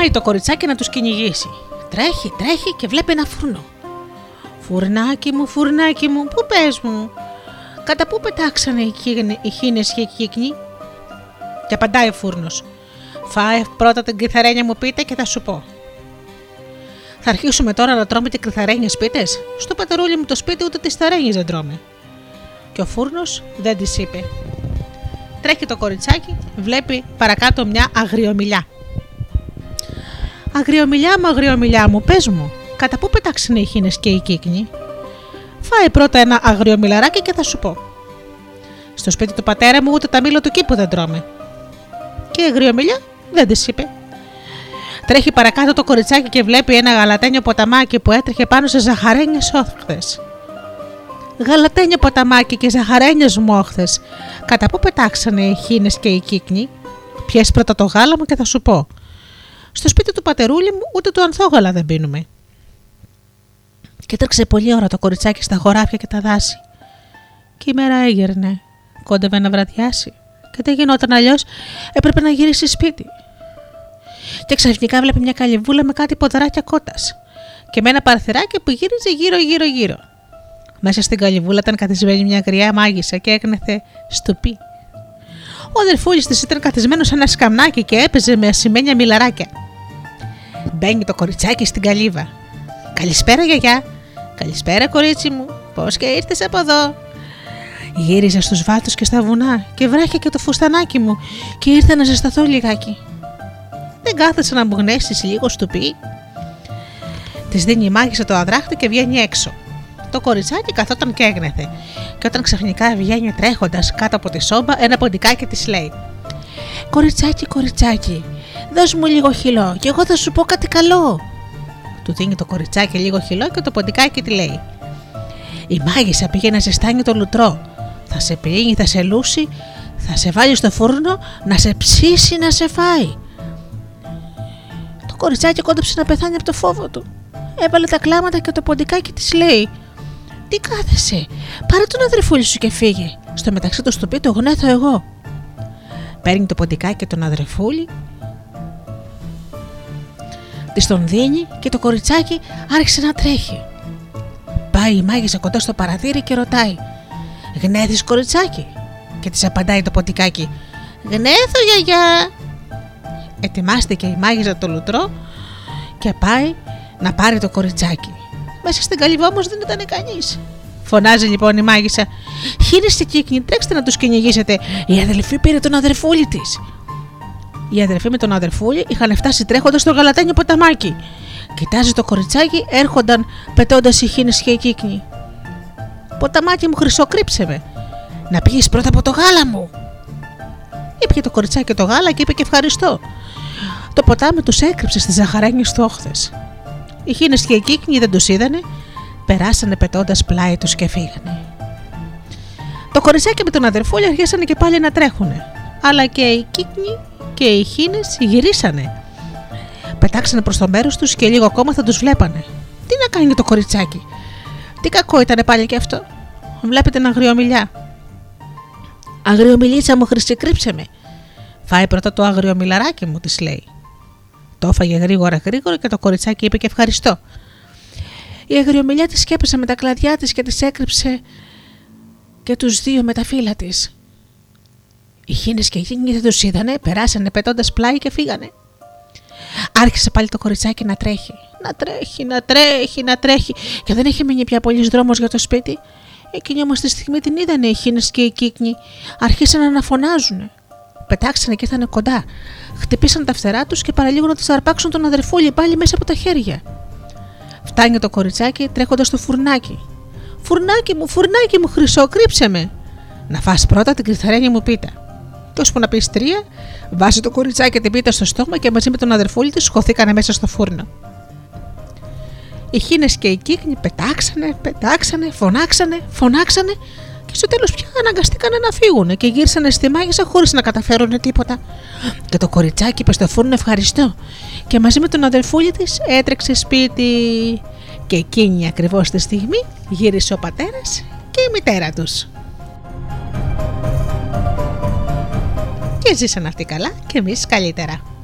Ορμάει το κοριτσάκι να τους κυνηγήσει. Τρέχει, τρέχει και βλέπει ένα φούρνο. Φουρνάκι μου, φουρνάκι μου, πού πες μου, κατά πού πετάξανε οι, οι χίνες και οι κύκνοι; Και απαντάει ο φούρνος. Φάε πρώτα την κρυθαρένια μου πίτα και θα σου πω. Θα αρχίσουμε τώρα να τρώμε και κρυθαρένιες πίτες; Στο πατερούλι μου το σπίτι ούτε τις θαρένιες δεν τρώμε. Και ο φούρνος δεν τη είπε. Τρέχει το κοριτσάκι, βλέπει παρακάτω μια αγριομιλιά. Αγριομιλιά μου, αγριομιλιά μου, πες μου, κατά πού πετάξανε οι χίνες και οι κύκνοι; Φάε πρώτα ένα αγριομιλαράκι και θα σου πω. Στο σπίτι του πατέρα μου ούτε τα μήλα του κήπου δεν τρώμε. Και η αγριομιλιά δεν της είπε. Τρέχει παρακάτω το κοριτσάκι και βλέπει ένα γαλατένιο ποταμάκι που έτρεχε πάνω σε ζαχαρένιες όχθες. Γαλατένιο ποταμάκι και ζαχαρένιε μόχθες. Κατά πού πετάξανε οι χίνες και οι κύκνοι; Πιες πρώτα το γάλα μου και θα σου πω. Στο σπίτι του πατερούλη μου ούτε το ανθόγαλα δεν πίνουμε. Και τρέξε πολλή ώρα το κοριτσάκι στα χωράφια και τα δάση. Και η μέρα έγερνε. Κόντευε να βραδιάσει. Και δεν γινόταν αλλιώς, έπρεπε να γυρίσει σπίτι. Και ξαφνικά βλέπει μια καλυβούλα με κάτι ποδαράκια κότας. Και με ένα παραθυράκι που γύριζε γύρω-γύρω-γύρω. Μέσα στην καλυβούλα ήταν καθισμένη μια γριά μάγισσα και έκνεθε στοπή. Ο αδερφούλης της ήταν καθισμένος σε ένα σκαμνάκι και έπαιζε με ασημένια μιλαράκια. Μπαίνει το κοριτσάκι στην καλύβα. Καλησπέρα, γιαγιά. Καλησπέρα, κορίτσι μου. Πώς και ήρθες από εδώ; Γύριζα στους βάτου και στα βουνά και βράχια και το φουστανάκι μου και ήρθα να ζεσταθώ λιγάκι. Δεν κάθεσε να μου γνέσει λίγο στο πει. Της δίνει η μάγισσα το αδράχτη και βγαίνει έξω. Το κοριτσάκι καθόταν και έγνεθε. Και όταν ξαφνικά βγαίνει τρέχοντας κάτω από τη σόμπα, ένα ποντικάκι της λέει: Κοριτσάκι, κοριτσάκι, δώσ' μου λίγο χυλό και εγώ θα σου πω κάτι καλό. Του δίνει το κοριτσάκι λίγο χυλό και το ποντικάκι τη λέει: Η μάγισσα πήγε να ζεστάνει το λουτρό. Θα σε πλύνει, θα σε λούσει, θα σε βάλει στο φούρνο να σε ψήσει να σε φάει. Το κοριτσάκι κόντεψε να πεθάνει από το φόβο του. Έβαλε τα κλάματα και το ποντικάκι της λέει: Τι κάθεσαι, πάρε τον αδερφούλη σου και φύγε. Στο μεταξύ το στο το γνέθω εγώ. Παίρνει το ποντικάκι και τον αδερφούλη, της τον δίνει και το κοριτσάκι άρχισε να τρέχει. Πάει η μάγισσα κοντά στο παραθύρι και ρωτάει: Γνέθεις κοριτσάκι, και της απαντάει το ποντικάκι: Γνέθω γιαγιά. Ετοιμάστηκε η μάγισσα το λουτρό και πάει να πάρει το κοριτσάκι. Μέσα στην καλύβα όμως δεν ήταν κανείς. Φωνάζει λοιπόν η μάγισσα: Χείρε και κύκνη, τρέξτε να τους κυνηγήσετε. Η αδελφή πήρε τον αδερφούλη της. Η αδερφή με τον αδερφούλη είχαν φτάσει τρέχοντας στο γαλατένιο ποταμάκι. Κοιτάζει το κοριτσάκι, έρχονταν πετώντας οι χίνε και οι κύκνοι. Ποταμάκι μου χρυσοκρύψε με. Να πήγε πρώτα από το γάλα μου. Ήπια το κοριτσάκι το γάλα και είπε και ευχαριστώ. Το ποτάμι τους έκρυψε στι ζαχαρένιε όχθε. Οι χίνε και οι κύκνοι δεν τους είδανε, περάσανε πετώντας πλάι τους και φύγανε. Το κοριτσάκι με τον αδερφούλη αρχίσανε και πάλι να τρέχουνε. Αλλά και οι κύκνοι και οι χίνες γυρίσανε. Πετάξανε προς το μέρος τους και λίγο ακόμα θα τους βλέπανε. Τι να κάνει το κοριτσάκι; Τι κακό ήταν πάλι και αυτό; Βλέπετε ένα αγριομιλιά. Αγριομιλίτσα μου, χρυσή, με. Φάει πρώτα το αγριομιλαράκι μου, της λέει. Το έφαγε γρήγορα γρήγορα και το κοριτσάκι είπε και ευχαριστώ. Η αγριομιλιά τη σκέπασε με τα κλαδιά της και της έκρυψε και τους δύο με τα φύλλα της. Οι χίνες και οι χίνοι δεν τους είδανε, περάσανε πετώντας πλάι και φύγανε. Άρχισε πάλι το κοριτσάκι να τρέχει. Να τρέχει, να τρέχει, να τρέχει. Και δεν είχε μείνει πια πολλή δρόμος για το σπίτι. Εκείνη όμως τη στιγμή την είδανε οι χίνες και οι κύκνοι. Άρχισαν να φωνάζουν. Πετάξανε και ήρθαν κοντά. Χτυπήσαν τα φτερά τους και παραλίγο να τη αρπάξουν τον αδερφούλη πάλι μέσα από τα χέρια. Φτάνει το κοριτσάκι τρέχοντας στο φουρνάκι. Φουρνάκι μου, φουρνάκι μου, χρυσό, κρύψε με. Να φας πρώτα την κρυθαρένια μου πίτα. Και ώσπου να πεις τρία, βάζει το κοριτσάκι την πίτα στο στόμα και μαζί με τον αδερφούλη της σκοθήκανε μέσα στο φούρνο. Οι χίνες και οι κύκνοι πετάξανε, πετάξανε, φωνάξανε, φωνάξανε και στο τέλος πια αναγκαστήκανε να φύγουν και γύρισανε στη μάγισσα χωρίς να καταφέρουν τίποτα. Και το κοριτσάκι είπε στο φούρνο ευχαριστώ και μαζί με τον αδερφούλη της έτρεξε σπίτι. Και εκείνη ακριβώς τη στιγμή γύρισε ο πατέρας και η μητέρα τους. Και ζήσαν αυτοί καλά και εμείς καλύτερα.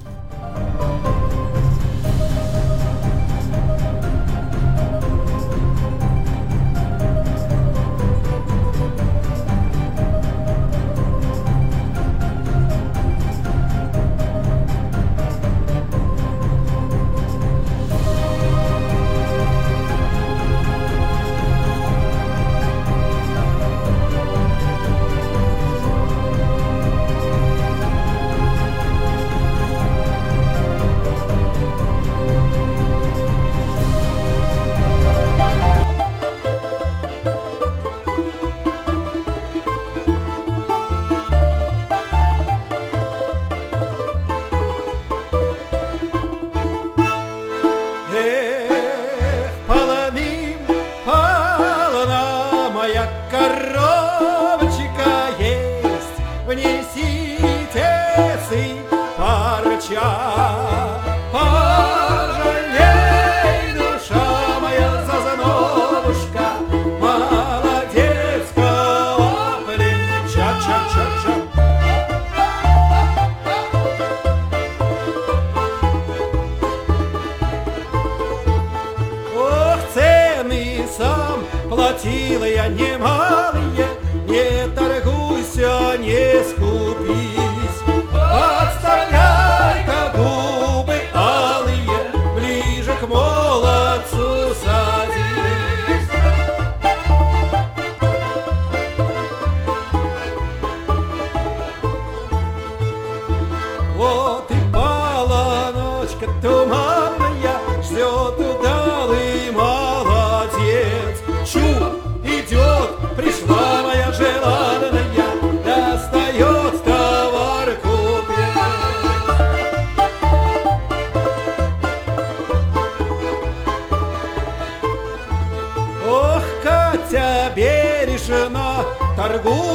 Вот и пала ночка туманная, ждет удалый молодец. Чу, идет, пришла моя желанная, достает товар куплен. Ох, Катя бережно торгует,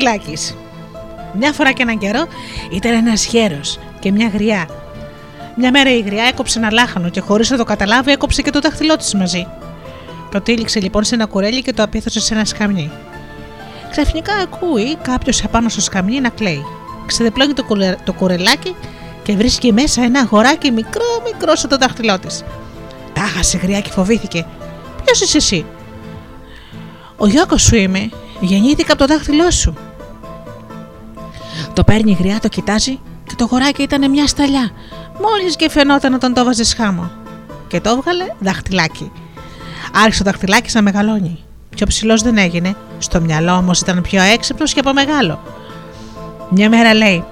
Ο δαχτυλάκι. Μια φορά και έναν καιρό ήταν ένας γέρος και μια γριά. Μια μέρα η γριά έκοψε ένα λάχανο και χωρίς να το καταλάβει έκοψε και το δάχτυλό της μαζί. Το τύλιξε λοιπόν σε ένα κουρέλι και το απίθωσε σε ένα σκαμνί. Ξαφνικά ακούει κάποιος απάνω στο σκαμνί να κλαίει. Ξεδεπλώνει το, κουρε... το κουρελάκι και βρίσκει μέσα ένα αγοράκι μικρό μικρό σαν το δάχτυλό της. Τάχασε γριά και φοβήθηκε. Ποιος είσαι εσύ, Ο Γιώκος σου είμαι. Γεννήθηκα από το δάχτυλό σου. Το παίρνει γριά, το κοιτάζει και το αγοράκι ήταν μια σταλιά. Μόλις και φαινόταν όταν το βάζει χάμο. Και το έβγαλε δαχτυλάκι. Άρχισε το δαχτυλάκι να μεγαλώνει. Πιο ψηλός δεν έγινε, στο μυαλό όμως ήταν πιο έξυπνος και από μεγάλο. Μια μέρα λέει: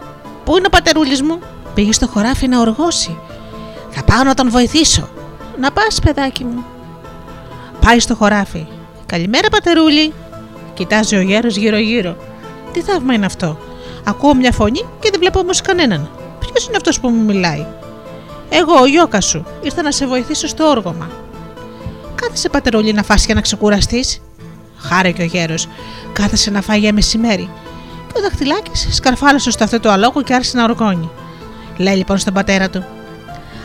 Πού είναι ο πατερούλης μου, πήγε στο χωράφι να οργώσει. Θα πάω να τον βοηθήσω. Να πας, παιδάκι μου. Πάει στο χωράφι. Καλημέρα, πατερούλη. Κοιτάζει ο γέρος γύρω-γύρω. Τι θαύμα είναι αυτό. Ακούω μια φωνή και δεν βλέπω όμως κανέναν. Ποιος είναι αυτός που μου μιλάει; Εγώ, ο Γιώκα σου, ήρθα να σε βοηθήσω στο όργωμα. Κάθεσε πατερούλη να φας και να ξεκουραστείς. Χάρη και ο γέρος. Κάθεσε να φάει για μεσημέρι. Και ο δαχτυλάκι σκαρφάλωσε στο αυτό το αλόγο και άρχισε να οργώνει. Λέει λοιπόν στον πατέρα του: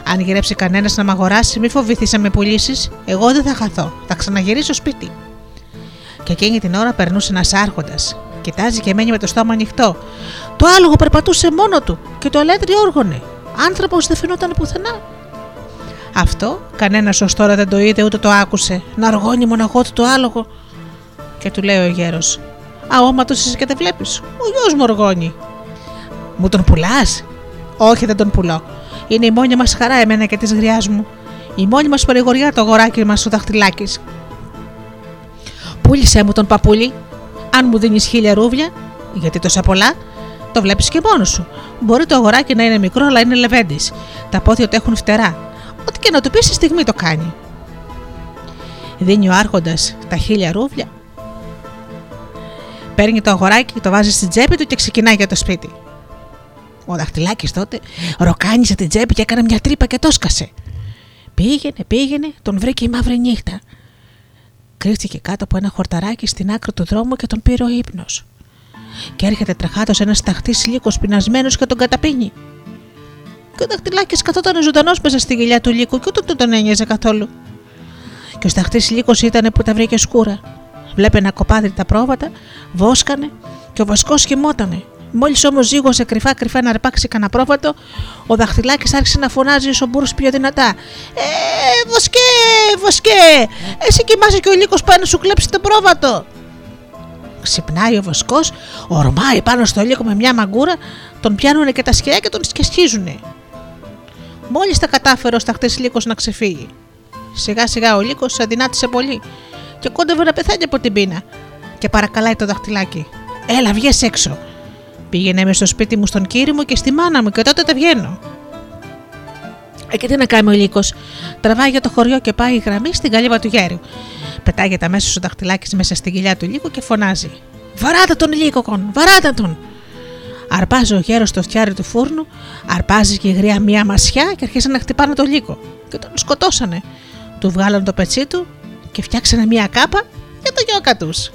Αν γυρέψει κανένας να μ' αγοράσει, μη φοβηθείς να με πουλήσεις, εγώ δεν θα χαθώ. Θα ξαναγυρίσω σπίτι. Και εκείνη την ώρα περνούσε ένας άρχοντας. Κοιτάζει και μένει με το στόμα ανοιχτό. Το άλογο περπατούσε μόνο του και το αλέτρι όργωνε. Άνθρωπος δεν φαινόταν πουθενά. Αυτό κανένας ως τώρα δεν το είδε ούτε το άκουσε. Να αργώνει μοναχό του το άλογο. Και του λέει ο γέρος: Αόματο είσαι και δεν βλέπεις. Ο γιος μου οργώνει. Μου τον πουλάς; Όχι, δεν τον πουλώ. Είναι η μόνη μας χαρά εμένα και της γριάς μου. Η μόνη μας παρηγοριά το αγοράκι μας ο δαχτυλάκι. Πούλησέ μου τον παππούλι. Αν μου δίνεις χίλια ρούβλια, γιατί τόσα πολλά, το βλέπεις και μόνος σου. Μπορεί το αγοράκι να είναι μικρό, αλλά είναι λεβέντης. Τα πόδια του έχουν φτερά. Ό,τι και να του πεις, στη στιγμή το κάνει. Δίνει ο Άρχοντας τα χίλια ρούβλια, παίρνει το αγοράκι, το βάζει στην τσέπη του και ξεκινάει για το σπίτι. Ο δαχτυλάκι τότε ροκάνισε την τσέπη και έκανε μια τρύπα και το σκασε. Πήγαινε, πήγαινε, τον βρήκε η μαύρη νύχτα. Κρύφτηκε κάτω από ένα χορταράκι στην άκρη του δρόμου και τον πήρε ο ύπνος. Και έρχεται τρεχάτος ένας ταχτής λύκος πεινασμένος και τον καταπίνει. Και ο δαχτυλάκι καθόταν ζωντανός μέσα στη γυλιά του λύκου και ούτε τον ένοιαζε καθόλου. Και ο σταχτής λύκος ήταν που τα βρήκε σκούρα. Βλέπε ένα κοπάδι τα πρόβατα, βόσκανε και ο βασκός χυμότανε. Μόλις όμως ζήγωσε κρυφά κρυφά να αρπάξει κανένα πρόβατο, ο δαχτυλάκι άρχισε να φωνάζει ο μπούρο πιο δυνατά. Ε, βοσκέ, βοσκέ! Εσύ κοιμάσαι και ο λύκος πάει να σου κλέψει το πρόβατο. Ξυπνάει ο βοσκός, ορμάει πάνω στο λύκο με μια μαγκούρα, τον πιάνουν και τα σκιά και τον σκεσχίζουνε. Μόλις τα κατάφερε ο σταχτή λύκος να ξεφύγει. Σιγά σιγά ο λύκος αδυνάτησε πολύ και κόντευε να πεθάνει από την πείνα. Και παρακαλάει το δαχτυλάκι. Έλα, βγες έξω. Πήγαινε μες στο σπίτι μου στον κύριο μου και στη μάνα μου και τότε τα βγαίνω. Ε, και τι να κάνει ο λύκος; Τραβάει για το χωριό και πάει η γραμμή στην καλύβα του γέρου. Πετάγεται αμέσως ο δαχτυλάκι μέσα στην κοιλιά του λύκου και φωνάζει. Βαράτε τον λύκοκον, βαράτε τον! Αρπάζει ο γέρος στο φτιάρι του φούρνου, αρπάζει και η γρία μία μασιά και αρχίζει να χτυπάνε το λύκο. Και τον σκοτώσανε. Του βγάλαν το πετσί του και φτιάξανε μία κάπα για το γιόκα τους.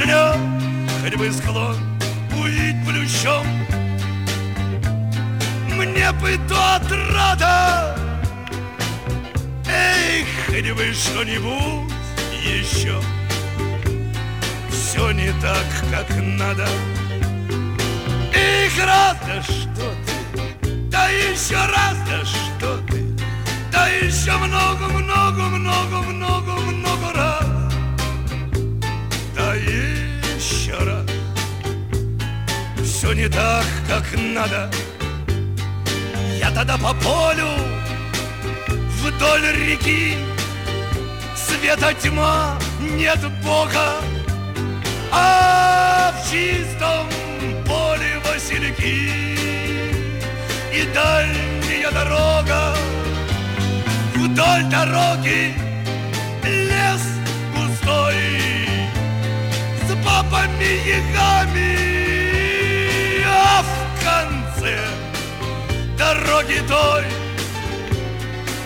Вишня Хоть бы склон увидеть плющом. Мне бы то отрада Эй, хоть бы что-нибудь еще Все не так, как надо. Эх, раз, да что ты. Да еще раз, да что ты. Да еще много-много-много-много-много раз Все не так, как надо. Я тогда по полю Вдоль реки. Света тьма, нет Бога. А в чистом поле васильки. И дальняя дорога Вдоль дороги. Лес густой С бабами ягами в конце дороги той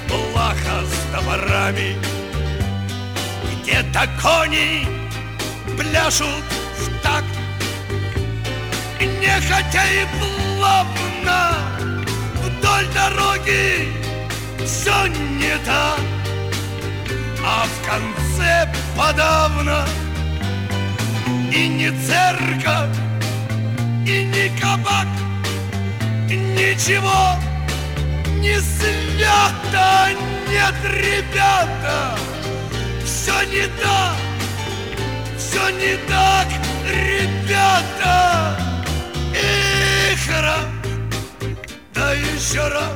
Плаха с топорами Где-то кони пляшут в такт. Нехотя и плавно Вдоль дороги все не так. А в конце подавно И не церковь, и не кабак Ничего не свято Нет, ребята, все не так Все не так, ребята. Эх, раз, да еще раз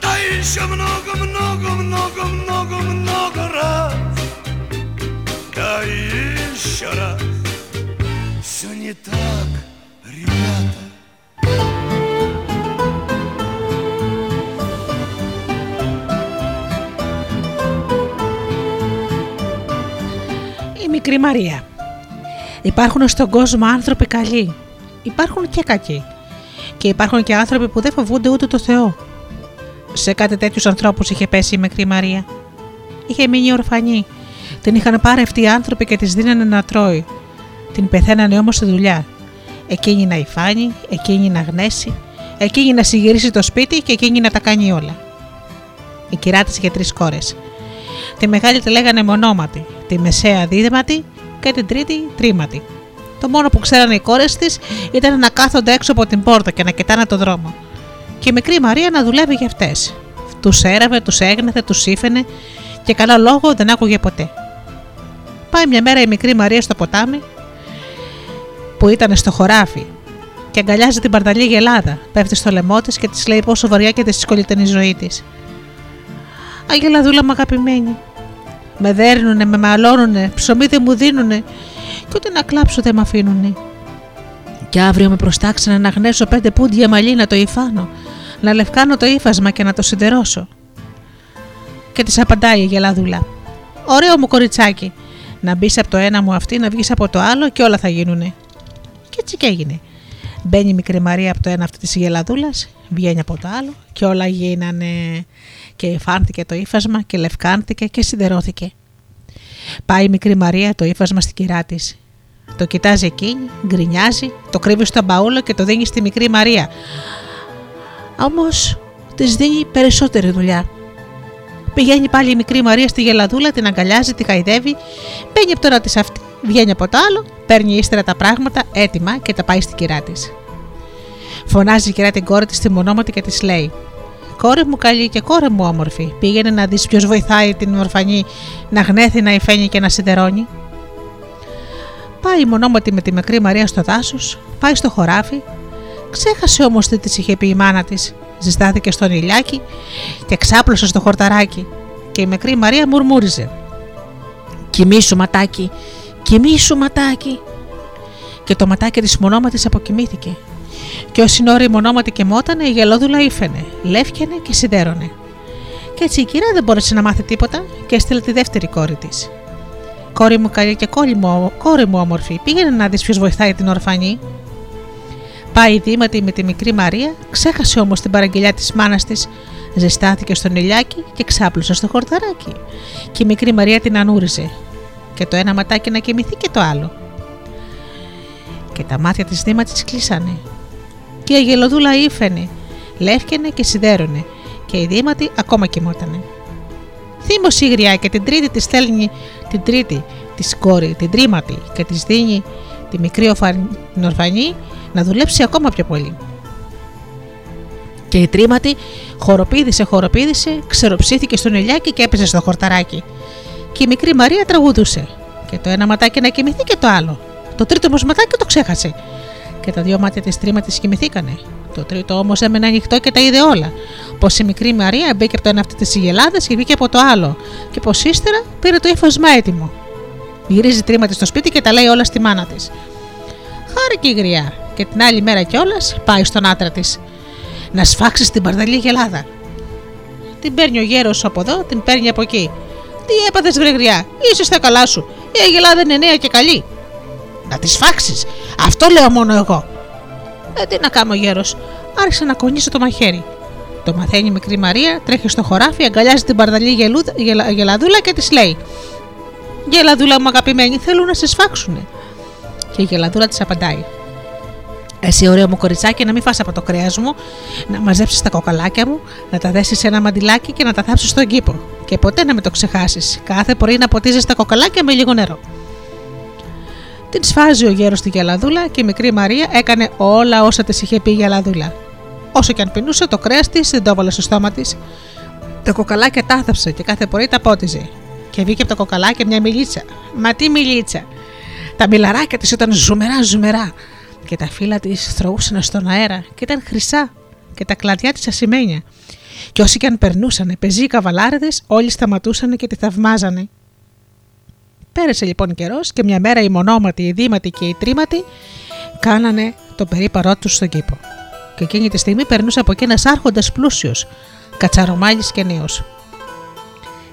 Да еще много-много-много-много-много раз. Да еще раз. Все не так, μικρή Μαρία. Υπάρχουν στον κόσμο άνθρωποι καλοί. Υπάρχουν και κακοί. Και υπάρχουν και άνθρωποι που δεν φοβούνται ούτε το Θεό. Σε κάτι τέτοιους ανθρώπους είχε πέσει η μικρή Μαρία. Είχε μείνει ορφανή. Την είχαν πάρει αυτοί οι άνθρωποι και της δίνανε να τρώει. Την πεθαίνανε όμως στη δουλειά. Εκείνη να υφάνει, εκείνη να γνέσει, εκείνη να συγυρίσει το σπίτι και εκείνη να τα κάνει όλα. Η κυρά της είχε τρεις κόρες. Τη μεγάλη τη λέγανε μονόματη, τη μεσαία δίδυματη και την τρίτη τρίματη. Το μόνο που ξέρανε οι κόρες της ήταν να κάθονται έξω από την πόρτα και να κοιτάνε το δρόμο. Και η μικρή Μαρία να δουλεύει για αυτές. Τους έραβε, τους έγνεθε, τους ήφαινε και καλό λόγο δεν άκουγε ποτέ. Πάει μια μέρα η μικρή Μαρία στο ποτάμι που ήταν στο χωράφι και αγκαλιάζει την παρταλή γελάδα. Πέφτει στο λαιμό της και της λέει πόσο βαριά και δυσκολή η ζωή της. Αγελαδούλα μου αγαπημένη. Με δέρνουνε, με μαλώνουνε, ψωμί δεν μου δίνουνε και ούτε να κλάψω δεν με αφήνουνε. Και αύριο με προστάξανε να γνέσω πέντε πούντια μαλλί να το υφάνω, να λευκάνω το ύφασμα και να το συντερώσω. Και της απαντάει η γελαδούλα. Ωραίο μου κοριτσάκι, να μπεις από το ένα μου αυτή, να βγεις από το άλλο και όλα θα γίνουνε. Και έτσι και έγινε. Μπαίνει η μικρή Μαρία από το ένα αυτή της γελαδούλας, βγαίνει από το άλλο και όλα γίνανε. Και υφάνθηκε το ύφασμα και λευκάνθηκε και σιδερώθηκε. Πάει η μικρή Μαρία το ύφασμα στην κυρά της. Το κοιτάζει εκείνη, γκρινιάζει, το κρύβει στο μπαούλο και το δίνει στη μικρή Μαρία. Όμως της δίνει περισσότερη δουλειά. Πηγαίνει πάλι η μικρή Μαρία στη γελαδούλα, την αγκαλιάζει, τη χαϊδεύει, μπαίνει από τώρα της αυτή, βγαίνει από το άλλο, παίρνει ύστερα τα πράγματα έτοιμα και τα πάει στην κυρά της. Φωνάζει η κυρά την κόρη της στη μονόματη και της λέει: Κόρη μου καλή και κόρη μου όμορφη, πήγαινε να δεις ποιος βοηθάει την ορφανή να γνέθει, να υφαίνει και να σιδερώνει. Πάει η μονόματη με τη μικρή Μαρία στο δάσος, πάει στο χωράφι, ξέχασε όμως τι της είχε πει η μάνα της. Ζεστάθηκε στον ηλιάκι και ξάπλωσε στο χορταράκι και η μικρή Μαρία μουρμούριζε. Κοιμήσου ματάκι, κοιμήσου ματάκι. Και το ματάκι της μονόματης αποκοιμήθηκε. Και όσοι ώρα η μονόματη κεμότανε, η γελόδουλα ήφαινε, λεύκαινε και σιδέρωνε. Και έτσι η κυρία δεν μπόρεσε να μάθει τίποτα και έστειλε τη δεύτερη κόρη της. Κόρη μου καλή και κόρη μου, κόρη μου όμορφη, πήγαινε να δεις ποιος βοηθάει την ορφανή. Πάει η Δήματη με τη μικρή Μαρία, ξέχασε όμως την παραγγελιά της μάνας της, ζεστάθηκε στον ηλιάκι και ξάπλωσε στο χορταράκι. Και η μικρή Μαρία την ανούριζε. Και το ένα ματάκι να κοιμηθεί και το άλλο. Και τα μάτια της Δήματη κλείσανε. Και η αγελοδούλα ήφαινε, λεύκαινε και σιδέρωνε. Και η Δήματη ακόμα κοιμότανε. Θύμωσε η γριά και την τρίτη της στέλνει την τρίτη της κόρη, την τρίματη, και της δίνει τη μικρή ορφανή να δουλέψει ακόμα πιο πολύ. Και η τρίματη χοροπήδησε, χοροπήδησε, ξεροψήθηκε στον ηλιάκι και έπεσε στο χορταράκι. Και η μικρή Μαρία τραγουδούσε. Και το ένα ματάκι να κοιμηθεί και το άλλο. Το τρίτο όμως ματάκι το ξέχασε. Και τα δύο μάτια της τρίματης κοιμηθήκανε. Το τρίτο όμως έμενε ανοιχτό και τα είδε όλα. Πως η μικρή Μαρία μπήκε από το ένα αυτή της γελάδας και βγήκε από το άλλο. Και πως ύστερα πήρε το ύφασμα έτοιμο. Γυρίζει τρίματη στο σπίτι και τα λέει όλα στη μάνα της. Χάρη η γριά. Και την άλλη μέρα κιόλας πάει στον άντρα της. Να σφάξεις την παρδαλή γελάδα. Την παίρνει ο γέρος από εδώ, την παίρνει από εκεί. Τι έπαθες, βρε γριά, είσαι στα καλά σου. Η αγελάδα είναι νέα και καλή. Να τη σφάξει. Αυτό λέω μόνο εγώ. Ε, τι να κάνω, γέρος. Άρχισε να κονίσει το μαχαίρι. Το μαθαίνει η μικρή Μαρία, τρέχει στο χωράφι, αγκαλιάζει την παρδαλή γελούδα, γελα, γελαδούλα και της λέει: Γελαδούλα μου αγαπημένη, θέλουν να σε σφάξουνε. Και η γελαδούλα της απαντάει: Εσύ, ωραίο μου κοριτσάκι, να μην φας από το κρέας μου, να μαζέψεις τα κοκαλάκια μου, να τα δέσεις σε ένα μαντιλάκι και να τα θάψεις στον κήπο. Και ποτέ να με το ξεχάσεις. Κάθε πρωί να ποτίζεις τα κοκαλάκια με λίγο νερό. Την σφάζει ο γέρος στη γελαδούλα και η μικρή Μαρία έκανε όλα όσα της είχε πει η γελαδούλα. Όσο και αν πεινούσε, το κρέας της δεν το έβαλε στο στόμα της. Τα κοκαλάκια τάθαψε και κάθε πρωί τα πότιζε. Και βγήκε από τα κοκαλάκια μια μιλίτσα. Μα τι μιλίτσα! Τα μιλαράκια της ήταν ζουμερά, ζουμερά. Και τα φύλλα της θροούσαν στον αέρα και ήταν χρυσά. Και τα κλαδιά της ασημένια. Και όσοι και αν περνούσαν, πεζοί καβαλάρεδε, όλοι σταματούσαν και τη θαυμάζανε. Πέρασε λοιπόν καιρός και μια μέρα η μονόματη, η δήματη και η τρίματη κάνανε το περίπαρό τους στον κήπο. Και εκείνη τη στιγμή περνούσε από εκεί ένας άρχοντας πλούσιος, κατσαρομάλης και νέος.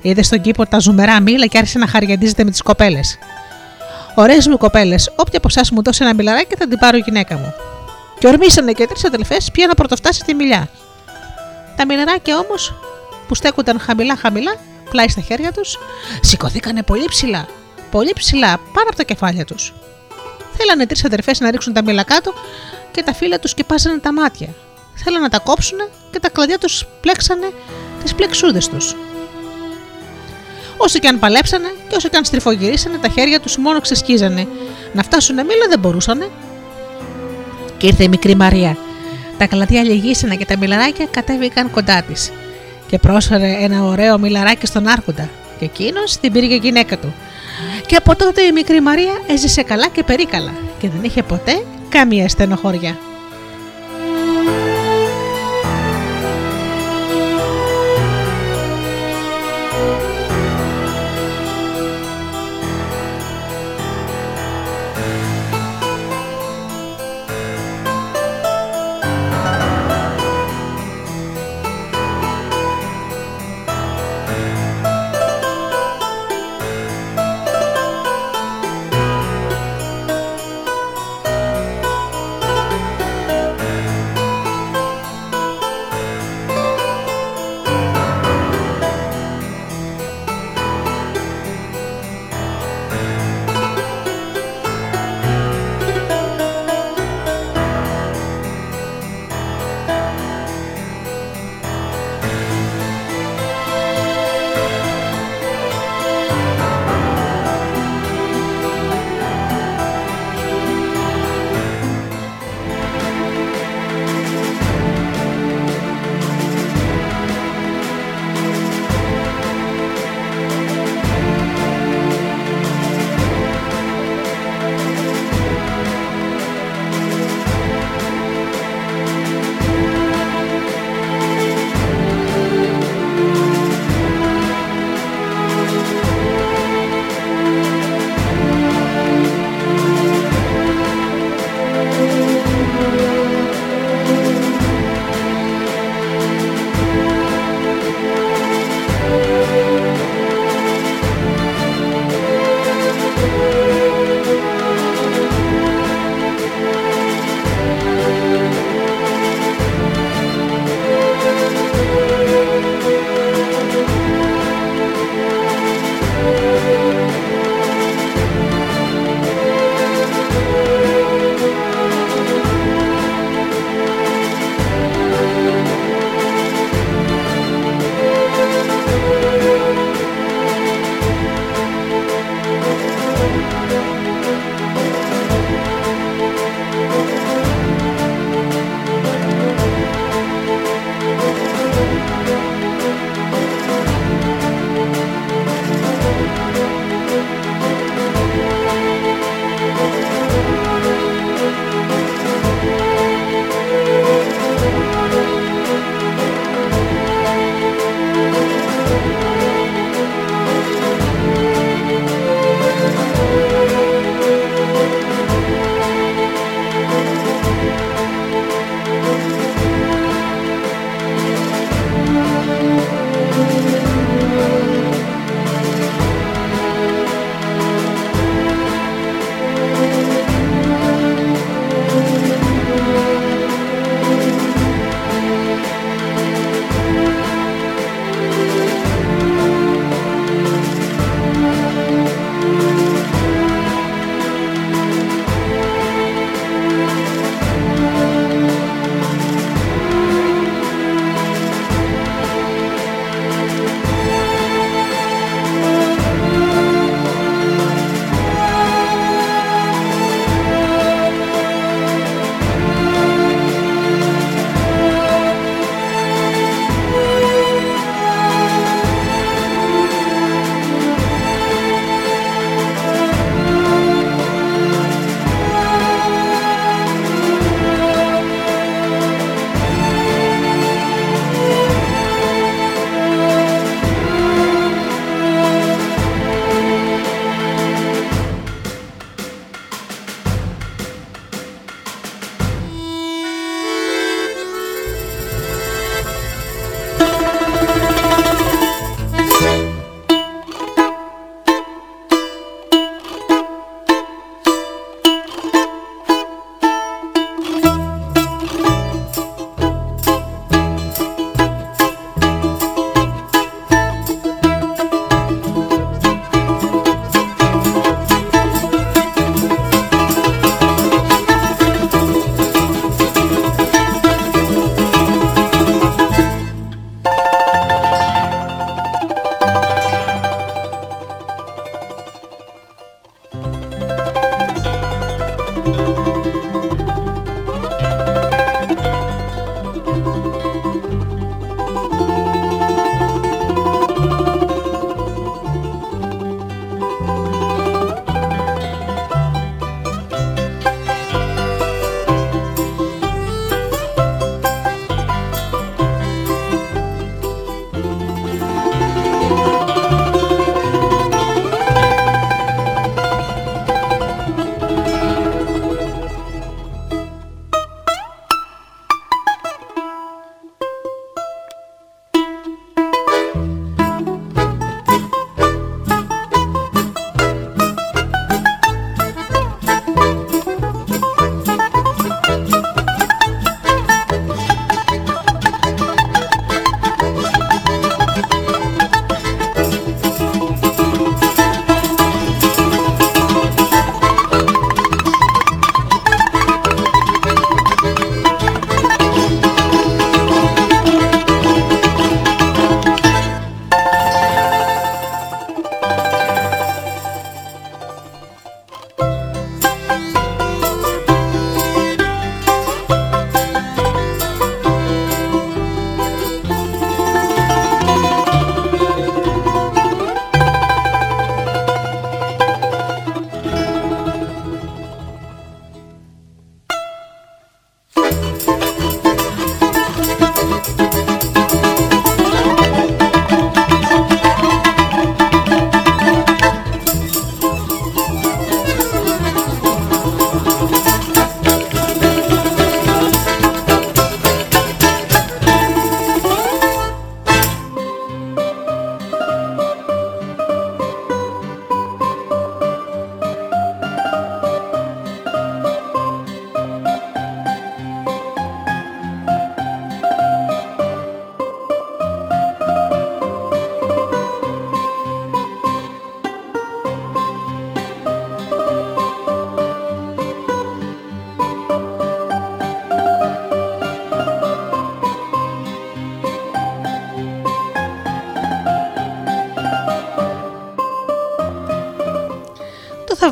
Είδε στον κήπο τα ζουμερά μήλα και άρχισε να χαριαντίζεται με τις κοπέλες. Ωραίες μου κοπέλες, όποια από εσάς μου δώσει ένα μιλαράκι θα την πάρω γυναίκα μου. Και ορμήσανε και τρεις αδελφές πια να πρωτοφτάσει στη μιλιά. Τα μιλαράκια όμως που στέκονταν χαμηλά-χαμηλά, πλάι στα χέρια τους, σηκωθήκανε πολύ ψηλά πολύ ψηλά πάνω από τα κεφάλια τους. Θέλανε τρεις αδερφές να ρίξουν τα μήλα κάτω και τα φύλλα τους σκεπάσανε τα μάτια. Θέλανε να τα κόψουν και τα κλαδιά τους πλέξανε τις πλεξούδες τους. Όσο και αν παλέψανε και όσο και αν στριφογυρίσανε, τα χέρια τους μόνο ξεσκίζανε. Να φτάσουν μήλα δεν μπορούσανε. Και ήρθε η μικρή Μαρία. Τα κλαδιά λυγίσανε και τα μιλαράκια κατέβηκαν κοντά της. Και πρόσφερε ένα ωραίο μιλαράκι στον Άρχοντα. Και εκείνος την πήρε γυναίκα του Και από τότε η μικρή Μαρία έζησε καλά και περίκαλα και δεν είχε ποτέ καμία στενοχώρια.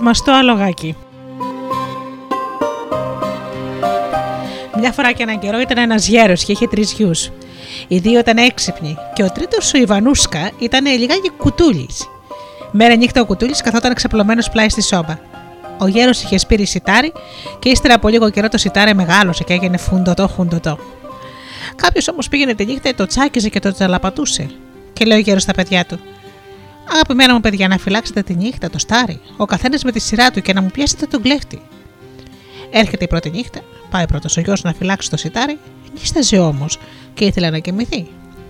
Θαυμαστό αλογάκι. Μια φορά και έναν καιρό ήταν ένας γέρος και είχε τρεις γιους. Οι δύο ήταν έξυπνοι και ο τρίτος, ο Ιβανούσκα, ήταν λιγάκι κουτούλης. Μέρα νύχτα ο κουτούλης καθόταν ξαπλωμένο πλάι στη σόμπα. Ο γέρος είχε σπείρει σιτάρι και ύστερα από λίγο καιρό το σιτάρι μεγάλωσε και έγινε φουντοτό χουντοτό. Κάποιος όμως πήγαινε τη νύχτα, το τσάκιζε και το τσαλαπατούσε. Και λέει ο γέρος στα παιδιά του: Αγαπημένα μου παιδιά, να φυλάξετε τη νύχτα το στάρι, ο καθένας με τη σειρά του και να μου πιάσετε τον κλέφτη. Έρχεται η πρώτη νύχτα, πάει πρώτος ο γιος να φυλάξει το σιτάρι, νύσταζε όμως και ήθελε να κοιμηθεί.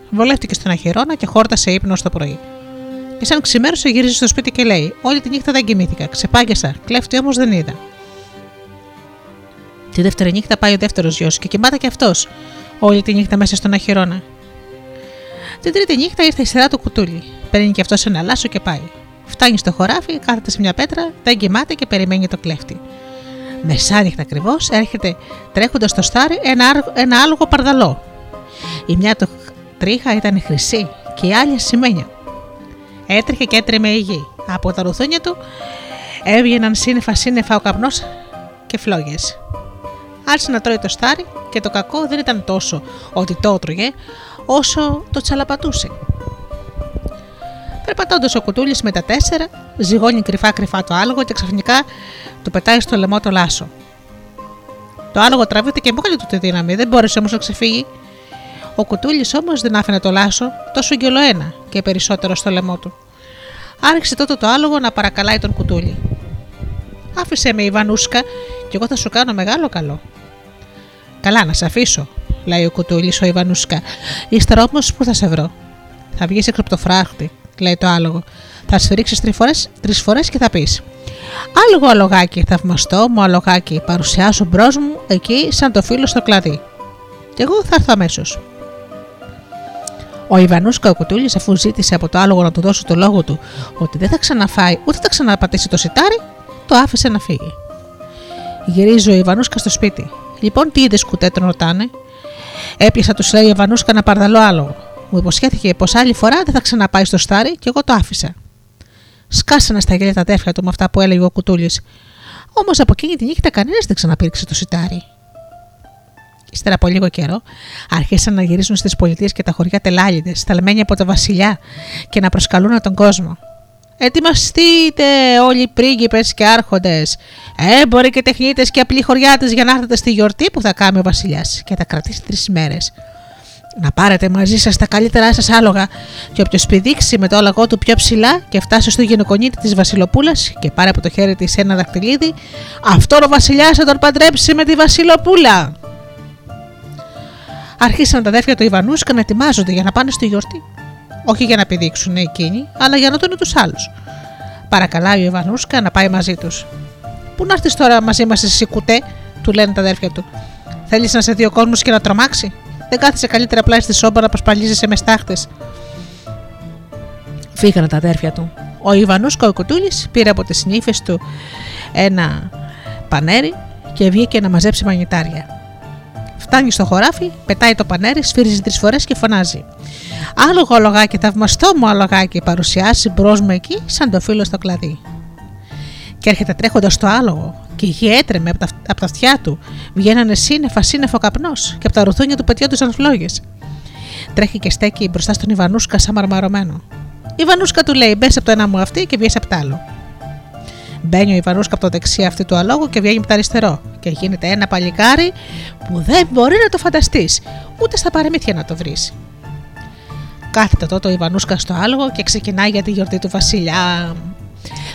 Βολεύτηκε στον αχυρώνα και χόρτασε ύπνο το πρωί. Και σαν ξημέρωσε γύριζε στο σπίτι και λέει: Όλη τη νύχτα δεν κοιμήθηκα, ξεπάγιασα, κλέφτη όμως δεν είδα. Τη δεύτερη νύχτα πάει ο δεύτερος γιος και κοιμάται και αυτός, όλη τη νύχτα μέσα στον αχυρώνα. Την τρίτη νύχτα ήρθε η σειρά του κουτούλι. Παίρνει και αυτός ένα λάσο και πάει. Φτάνει στο χωράφι, κάθεται σε μια πέτρα, δεν κοιμάται και περιμένει το κλέφτη. Μεσάνυχτα ακριβώς έρχεται τρέχοντας στο στάρι ένα, ένα άλογο παρδαλό. Η μια του τρίχα ήταν χρυσή και η άλλη σημαίνια. Έτρεχε και έτρεμε η γη. Από τα ρουθούνια του έβγαιναν σύννεφα σύννεφα ο καπνός και φλόγες. Άρχισε να τρώει το στάρι και το κακό δεν ήταν τόσο ότι το έτρωγε, όσο το τσαλαπατούσε. Περπατώντας ο κουτούλης με τα τέσσερα, ζυγώνει κρυφά-κρυφά το άλογο και ξαφνικά του πετάει στο λαιμό το λάσο. Το άλογο τραβείται και μόλι του τη δύναμη, δεν μπόρεσε όμως να ξεφύγει. Ο κουτούλης όμως δεν άφηνε το λάσο τόσο γκολοένα και περισσότερο στο λαιμό του. Άρχισε τότε το άλογο να παρακαλάει τον κουτούλη. Άφησε με, Ιβανούσκα, και εγώ θα σου κάνω μεγάλο καλό. Καλά, να σε αφήσω, λέει ο κουτούλης ο Ιβανούσκα. Ύστερα όμως που θα σε βρω; Θα βγεις έξω από το φράχτη, λέει το άλογο. Θα σφυρίξει τρεις φορές και θα πεις: Άλογο αλογάκι, θαυμαστό μου αλογάκι, παρουσιάσω μπρος μου εκεί σαν το φίλο στο κλαδί. Και εγώ θα έρθω αμέσως. Ο Ιβανούσκα ο Κουτούλης, αφού ζήτησε από το άλογο να του δώσει το λόγο του ότι δεν θα ξαναφάει ούτε θα ξαναπατήσει το σιτάρι, το άφησε να φύγει. Γυρίζει ο Ιβανούσκα στο σπίτι. Λοιπόν, τι είδες κουτέ, τον ρωτάνε. Έπιασα, τους λέει ο Ιβανούσκα, ένα παρδαλό άλογο. Μου υποσχέθηκε πως άλλη φορά δεν θα ξαναπάει στο στάρι και εγώ το άφησα. Σκάσανε στα γέλια τα αδέρφια του με αυτά που έλεγε ο Κουτούλης. Όμως από εκείνη τη νύχτα κανένας δεν ξαναπήρξε το σιτάρι. Ύστερα από λίγο καιρό, άρχισαν να γυρίζουν στις πολιτείες και τα χωριά τελάλιδε, σταλμένοι από τα βασιλιά και να προσκαλούν τον κόσμο. Ετοιμαστείτε όλοι οι πρίγκιπες και άρχοντες, έμποροι και τεχνίτες και απλοί χωριάτες για να έρθετε στη γιορτή που θα κάνει ο βασιλιάς και θα κρατήσει τρεις μέρες. Να πάρετε μαζί σας τα καλύτερά σας άλογα και όποιος πηδήξει με το άλογο του πιο ψηλά και φτάσει στο γυναικονίτη της βασιλοπούλας και πάρει από το χέρι της ένα δαχτυλίδι, αυτό ο βασιλιάς θα τον παντρέψει με τη βασιλοπούλα. Άρχισαν τα αδέρφια του Ιβανούσκα να ετοιμάζονται για να πάνε στη γιορτή. Όχι για να πηδήξουν εκείνοι, αλλά για να δουν τους άλλους. Παρακαλάει ο Ιβανούσκα να πάει μαζί τους. Πού να έρθεις τώρα μαζί μας, εσύ κουτέ, του λένε τα αδέρφια του. Θέλεις να σε δει ο κόσμος και να τρομάξει; Δεν κάθισε καλύτερα πλάι στη σόμπα να πασπαλίζεσαι με στάχτες. Φύγανε τα αδέρφια του. Ο Ιβανούσκα ο Κουτούλης πήρε από τις νύφε του ένα πανέρι και βγήκε να μαζέψει μαγνητάρια. Φτάνει στο χωράφι, πετάει το πανέρι, σφύριζε τρεις φορές και φωνάζει. Άλογο λογάκι, θαυμαστό μου αλογάκι, παρουσιάσει μπρος μου εκεί, σαν το φίλο στο κλαδί. Και έρχεται τρέχοντας στο άλογο, και η γη έτρεμε από τα, από τα αυτιά του. Βγαίνανε σύννεφα, σύννεφο καπνός, και από τα ρουθούνια του πετιόντουσαν φλόγε. Τρέχει και στέκει μπροστά στον Ιβανούσκα σαν μαρμαρωμένο. Η Ιβανούσκα του λέει: Μπες από το ένα μου αυτή και βγει από το άλλο. Μπαίνει ο Ιβανούσκα από το δεξί αυτή του αλόγου και βγαίνει από το αριστερό. Και γίνεται ένα παλικάρι που δεν μπορεί να το φανταστείς, ούτε στα παραμύθια να το βρεις. Κάθεται τότε ο Ιβανούσκα στο άλογο και ξεκινάει για τη γιορτή του Βασιλιά.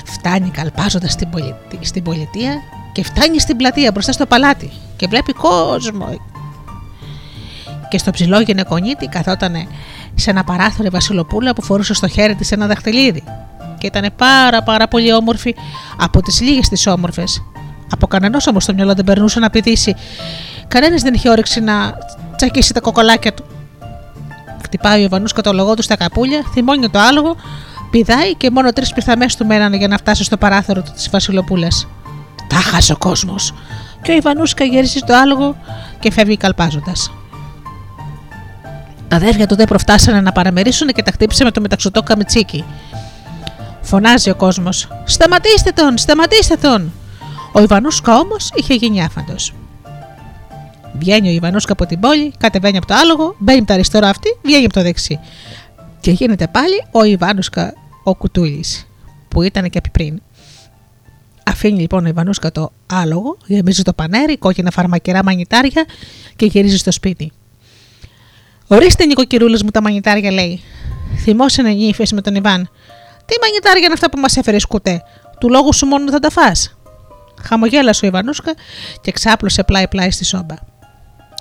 Φτάνει καλπάζοντας στην, στην πολιτεία και φτάνει στην πλατεία μπροστά στο παλάτι και βλέπει κόσμο. Και στο ψηλό γυναικονίτη καθόταν σε ένα παράθυρο η Βασιλοπούλα που φορούσε στο χέρι της ένα δαχτυλίδι και ήταν πάρα πάρα πολύ όμορφη από τις λίγες τις όμορφες. Από κανένα όμως το μυαλό δεν περνούσε να πηδήσει. Κανένας δεν είχε όρεξη να τσακίσει τα κοκολάκια του. Χτυπάει ο Ιβανούς το λογό τους στα καπούλια, θυμώνει το άλογο, πηδάει και μόνο τρεις πιθαμές του μένανε για να φτάσει στο παράθυρο του της Βασιλοπούλας. Τα χάσε ο κόσμος. Και ο Ιβανούσκα γυρίζει το άλογο και φεύγει καλπάζοντας. Τα αδέρφια του δεν προφτάσανε να παραμερίσουν και τα χτύπησε με το μεταξωτό καμιτσίκι. Φωνάζει ο κόσμος: Σταματήστε τον, σταματήστε τον! Ο Ιβανούσκα όμως είχε γίνει άφαντος. Βγαίνει ο Ιβανούσκα από την πόλη, κατεβαίνει από το άλογο, μπαίνει από το αριστερό αυτή, βγαίνει από το δεξί. Και γίνεται πάλι ο Ιβάνουσκα ο Κουτούλης, που ήταν και πριν. Αφήνει λοιπόν ο Ιβανούσκα το άλογο, γεμίζει το πανέρι, κόκκινα φαρμακερά μανιτάρια και γυρίζει στο σπίτι. Ορίστε, νοικοκυρούλες μου τα μανιτάρια, λέει. Θυμόσανε νύφε με τον Ιβάν. Τι μανιτάρια είναι αυτά που μας έφερες σκουτέ. Του λόγου σου μόνο θα τα φά. Χαμογέλασε ο Ιβανούσκα και ξάπλωσε πλάι-πλάι στη σόμπα.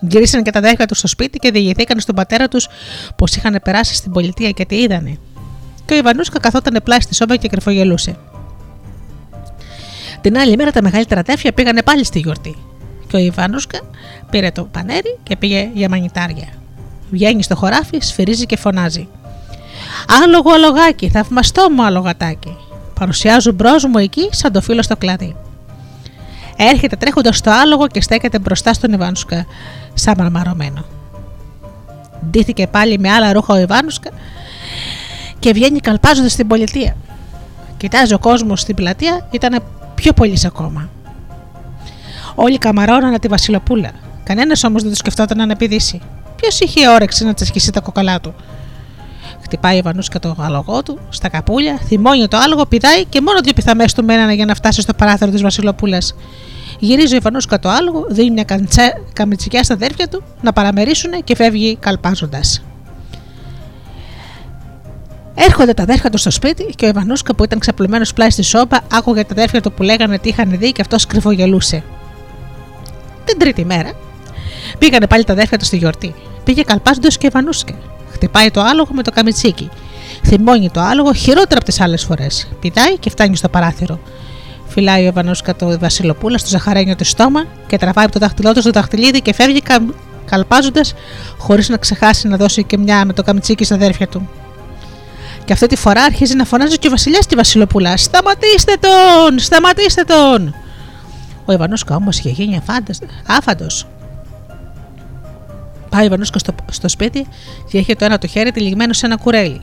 Γυρίσαν και τα αδέρφια τους στο σπίτι και διηγηθήκαν στον πατέρα τους πως είχαν περάσει στην πολιτεία και τι είδανε. Και ο Ιβανούσκα καθόταν πλάι στη σόμπα και κρυφογελούσε. Την άλλη μέρα τα μεγαλύτερα αδέρφια πήγανε πάλι στη γιορτή. Και ο Ιβανούσκα πήρε το πανέρι και πήγε για μανιτάρια. Βγαίνει στο χωράφι, σφυρίζει και φωνάζει. Άλογο αλογάκι, θαυμαστό μου αλογατάκι. Παρουσιάζω μπρος μου εκεί σαν το φίλο στο κλαδί. Έρχεται τρέχοντας στο άλογο και στέκεται μπροστά στον Ιβάνουσκα, σαν μαρμαρωμένο. Ντύθηκε πάλι με άλλα ρούχα ο Ιβάνουσκα και βγαίνει καλπάζοντας στην πολιτεία. Κοιτάζει ο κόσμος στην πλατεία, ήταν πιο πολύ ακόμα. Όλοι καμαρώνανε τη Βασιλοπούλα. Κανένας όμως δεν το σκεφτόταν να αναπηδήσει. Ποιος είχε όρεξη να τσασκίσει τα κοκαλά του; Χτυπάει ο Βανούσκα το άλογο του στα καπούλια, θυμώνει το άλογο, πηδάει και μόνο δύο πιθαμές του μένανε για να φτάσει στο παράθυρο της Βασιλοπούλας. Γυρίζει ο Ιβανούσκα το άλογο, δίνει μια καντσέ, καμιτσικιά στα αδέρφια του να παραμερίσουν και φεύγει καλπάζοντας. Έρχονται τα αδέρφια του στο σπίτι και ο Ιβανούσκα που ήταν ξαπλωμένο πλάι στη σόπα άκουγε τα αδέρφια του που λέγανε τι είχαν δει και αυτός κρυφογελούσε. Την τρίτη μέρα πήγανε πάλι τα αδέρφια του στη γιορτή. Πήγε καλπάζοντας και Ιβανούσκα. Χτυπάει το άλογο με το καμιτσίκι. Θυμώνει το άλογο χειρότερα από τις άλλες φορές. Πηδάει και φτάνει στο παράθυρο. Φυλάει ο Βανούσκα το Βασιλοπούλα στο ζαχαρένιο του στόμα και τραβάει από το δάχτυλό του στο δαχτυλίδι και φεύγει κα... καλπάζοντας χωρίς να ξεχάσει να δώσει και μια με το καμιτσίκι στα αδέρφια του. Και αυτή τη φορά αρχίζει να φωνάζει και ο Βασιλιάς τη Βασιλοπούλα. Σταματήστε τον! Σταματήστε τον! Ο Ιβανούσκα όμως είχε γίνει άφαντος. Πάει ο Βανούσκα στο, στο σπίτι και έχει το ένα το χέρι τυλιγμένο σε ένα κουρέλι.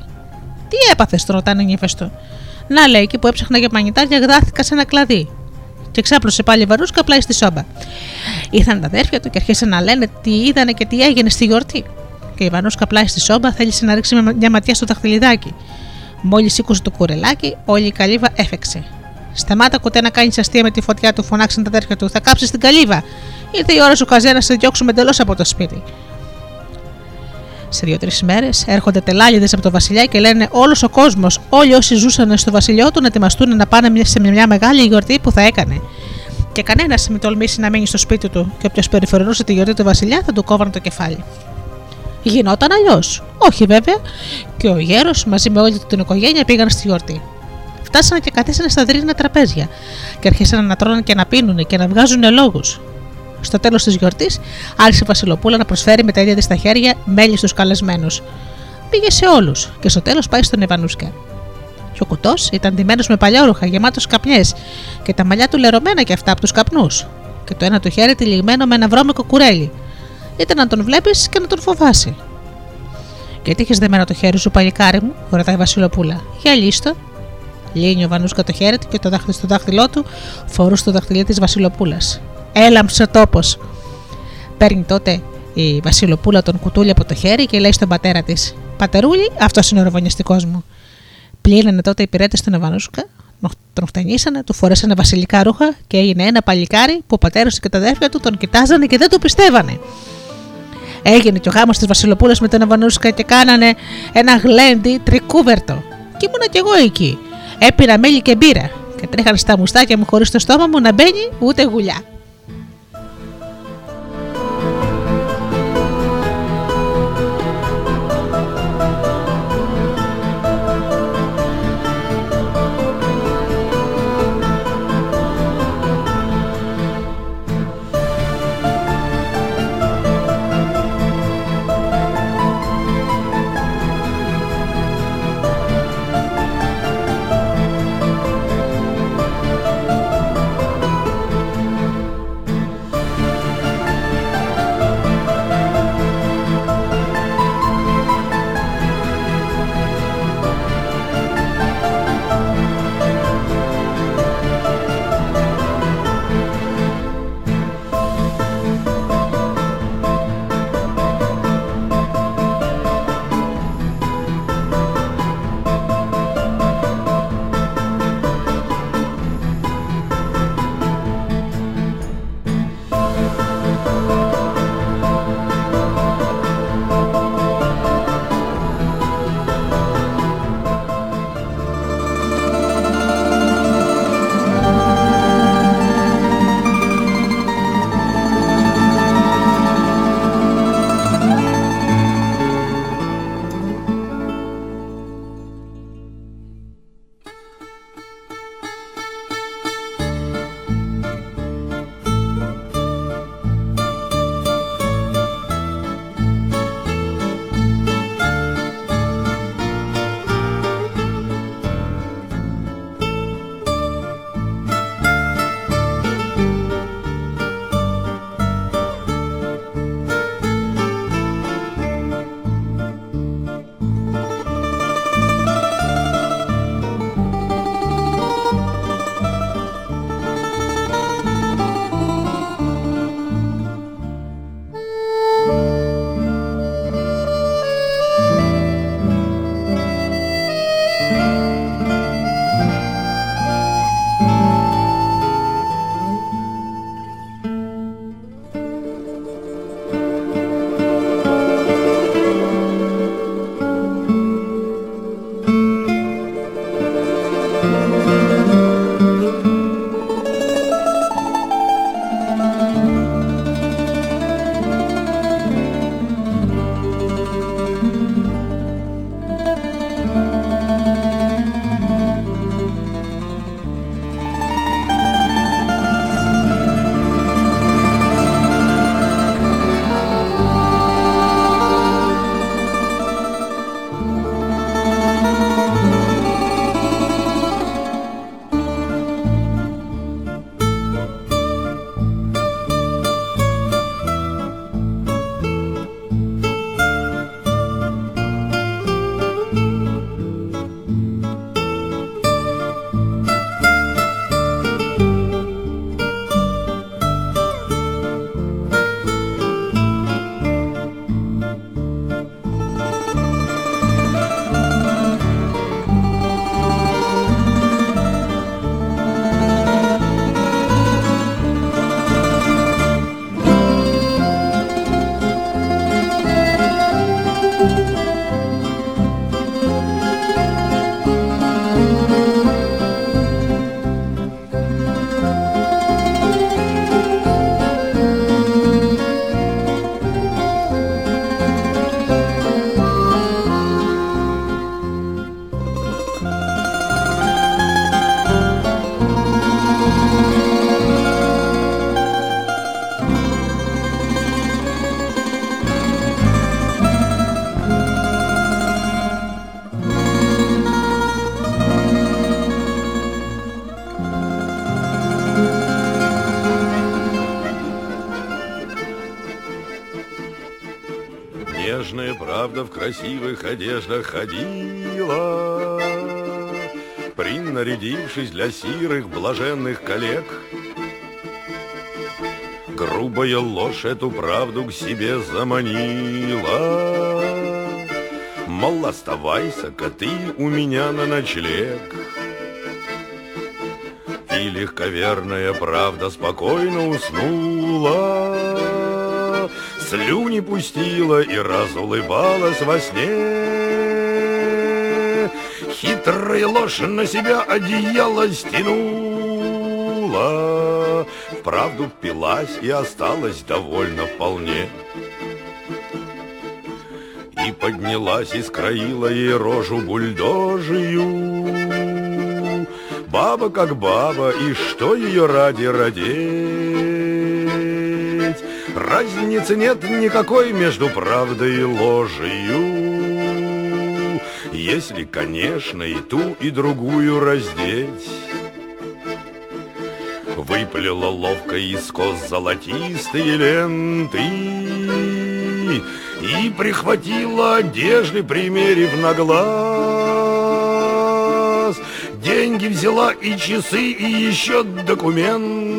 Τι έπαθες, τον ρωτάνε νύφε του. Να λέει και που έψαχνα για μαγνητάρια, γδάθηκα σε ένα κλαδί. Και ξάπλωσε πάλι η Βαρούσκα πλάι στη σόμπα. Ήρθαν τα αδέρφια του και αρχίσαν να λένε τι είδανε και τι έγινε στη γιορτή. Και η Βανούσκα πλάι στη σόμπα θέλησε να ρίξει μια ματιά στο δαχτυλιδάκι. Μόλις σήκωσε το κουρελάκι, όλη η καλύβα έφεξε. Σταμάτα κουτέ να κάνεις αστεία με τη φωτιά του, φωνάξαν τα αδέρφια του. Θα κάψεις την καλύβα. Ήρθε η ώρα σου καζέ να σε διώξουμε εντελώς από το σπίτι. Σε δύο-τρεις μέρες έρχονται τελάλιδε από το βασιλιά και λένε όλος ο κόσμος, όλοι όσοι ζούσαν στο βασιλιό του, να ετοιμαστούν να πάνε σε μια μεγάλη γιορτή που θα έκανε. Και κανένας μην τολμήσει να μείνει στο σπίτι του, και όποιος περιφερονούσε τη γιορτή του βασιλιά θα του κόβανε το κεφάλι. Γινόταν αλλιώς. Όχι βέβαια, και ο γέρος μαζί με όλη την οικογένεια πήγαν στη γιορτή. Φτάσανε και καθίσανε στα δρύνα τραπέζια και αρχίσαν να τρώνε και να πίνουν και να βγάζουν λόγους. Στο τέλος της γιορτής, άρχισε η Βασιλοπούλα να προσφέρει με τα ίδια της στα χέρια μέλη στους καλεσμένους. Πήγε σε όλους και στο τέλος πάει στον Ευανούσκα. Και ο κουτός ήταν ντυμένος με παλιόρουχα, γεμάτος καπνιές και τα μαλλιά του λερωμένα και αυτά από τους καπνούς. Και το ένα του χέρι τυλιγμένο με ένα βρώμικο κουρέλι. Είτε να τον βλέπεις και να τον φοβάσει. Γιατί είχε δεμένο το χέρι σου, παλικάρι μου, ρωτάει η Βασιλοπούλα. Για λίστο. Λύνει ο Βανούσκα το χέρι του και το δάχτυλο στο δάχτυλό του φορούσε το δαχτυλί της Βασιλοπούλας. Έλαμψε τόπος. Παίρνει τότε η Βασιλοπούλα τον κουτούλι από το χέρι και λέει στον πατέρα της: Πατερούλη, αυτός είναι ο ροβονιαστικό μου. Πλήρωνε τότε οι πυρέτες στον Ευανούσκα, τον χτενίσανε, του φορέσανε βασιλικά ρούχα και έγινε ένα παλικάρι που ο πατέρας του και τα αδέρφια του τον κοιτάζανε και δεν το πιστεύανε. Έγινε και ο γάμος της Βασιλοπούλας με τον Ευανούσκα και κάνανε ένα γλέντι τρικούβερτο. Και ήμουνα κι εγώ εκεί. Έπειρα μέλι και μπύρα και τρέχανε στα μουστάκια μου χωρίς το στόμα μου να μπαίνει ούτε γουλιά. Нежная правда в красивых одеждах ходила, Принарядившись для сирых блаженных коллег. Грубая ложь эту правду к себе заманила, Мол, оставайся-ка ты у меня на ночлег. И легковерная правда спокойно уснула, Слюни пустила и разулыбалась во сне. Хитрая ложь на себя одеяло стянула, Вправду пилась и осталась довольно вполне. И поднялась и скроила ей рожу бульдожию, Баба как баба, и что ее ради родить? Разницы нет никакой между правдой и ложью, Если, конечно, и ту, и другую раздеть. Выплела ловко из кос золотистые ленты И прихватила одежды, примерив на глаз. Деньги взяла и часы, и еще документы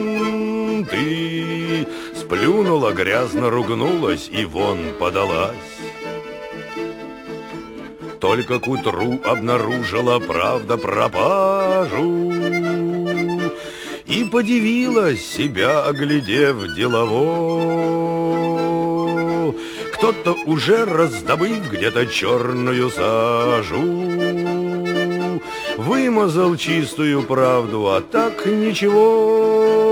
Сплюнула, грязно ругнулась и вон подалась. Только к утру обнаружила правда пропажу. И подивилась себя, оглядев делово. Кто-то уже раздобыв где-то черную сажу. Вымазал чистую правду, а так ничего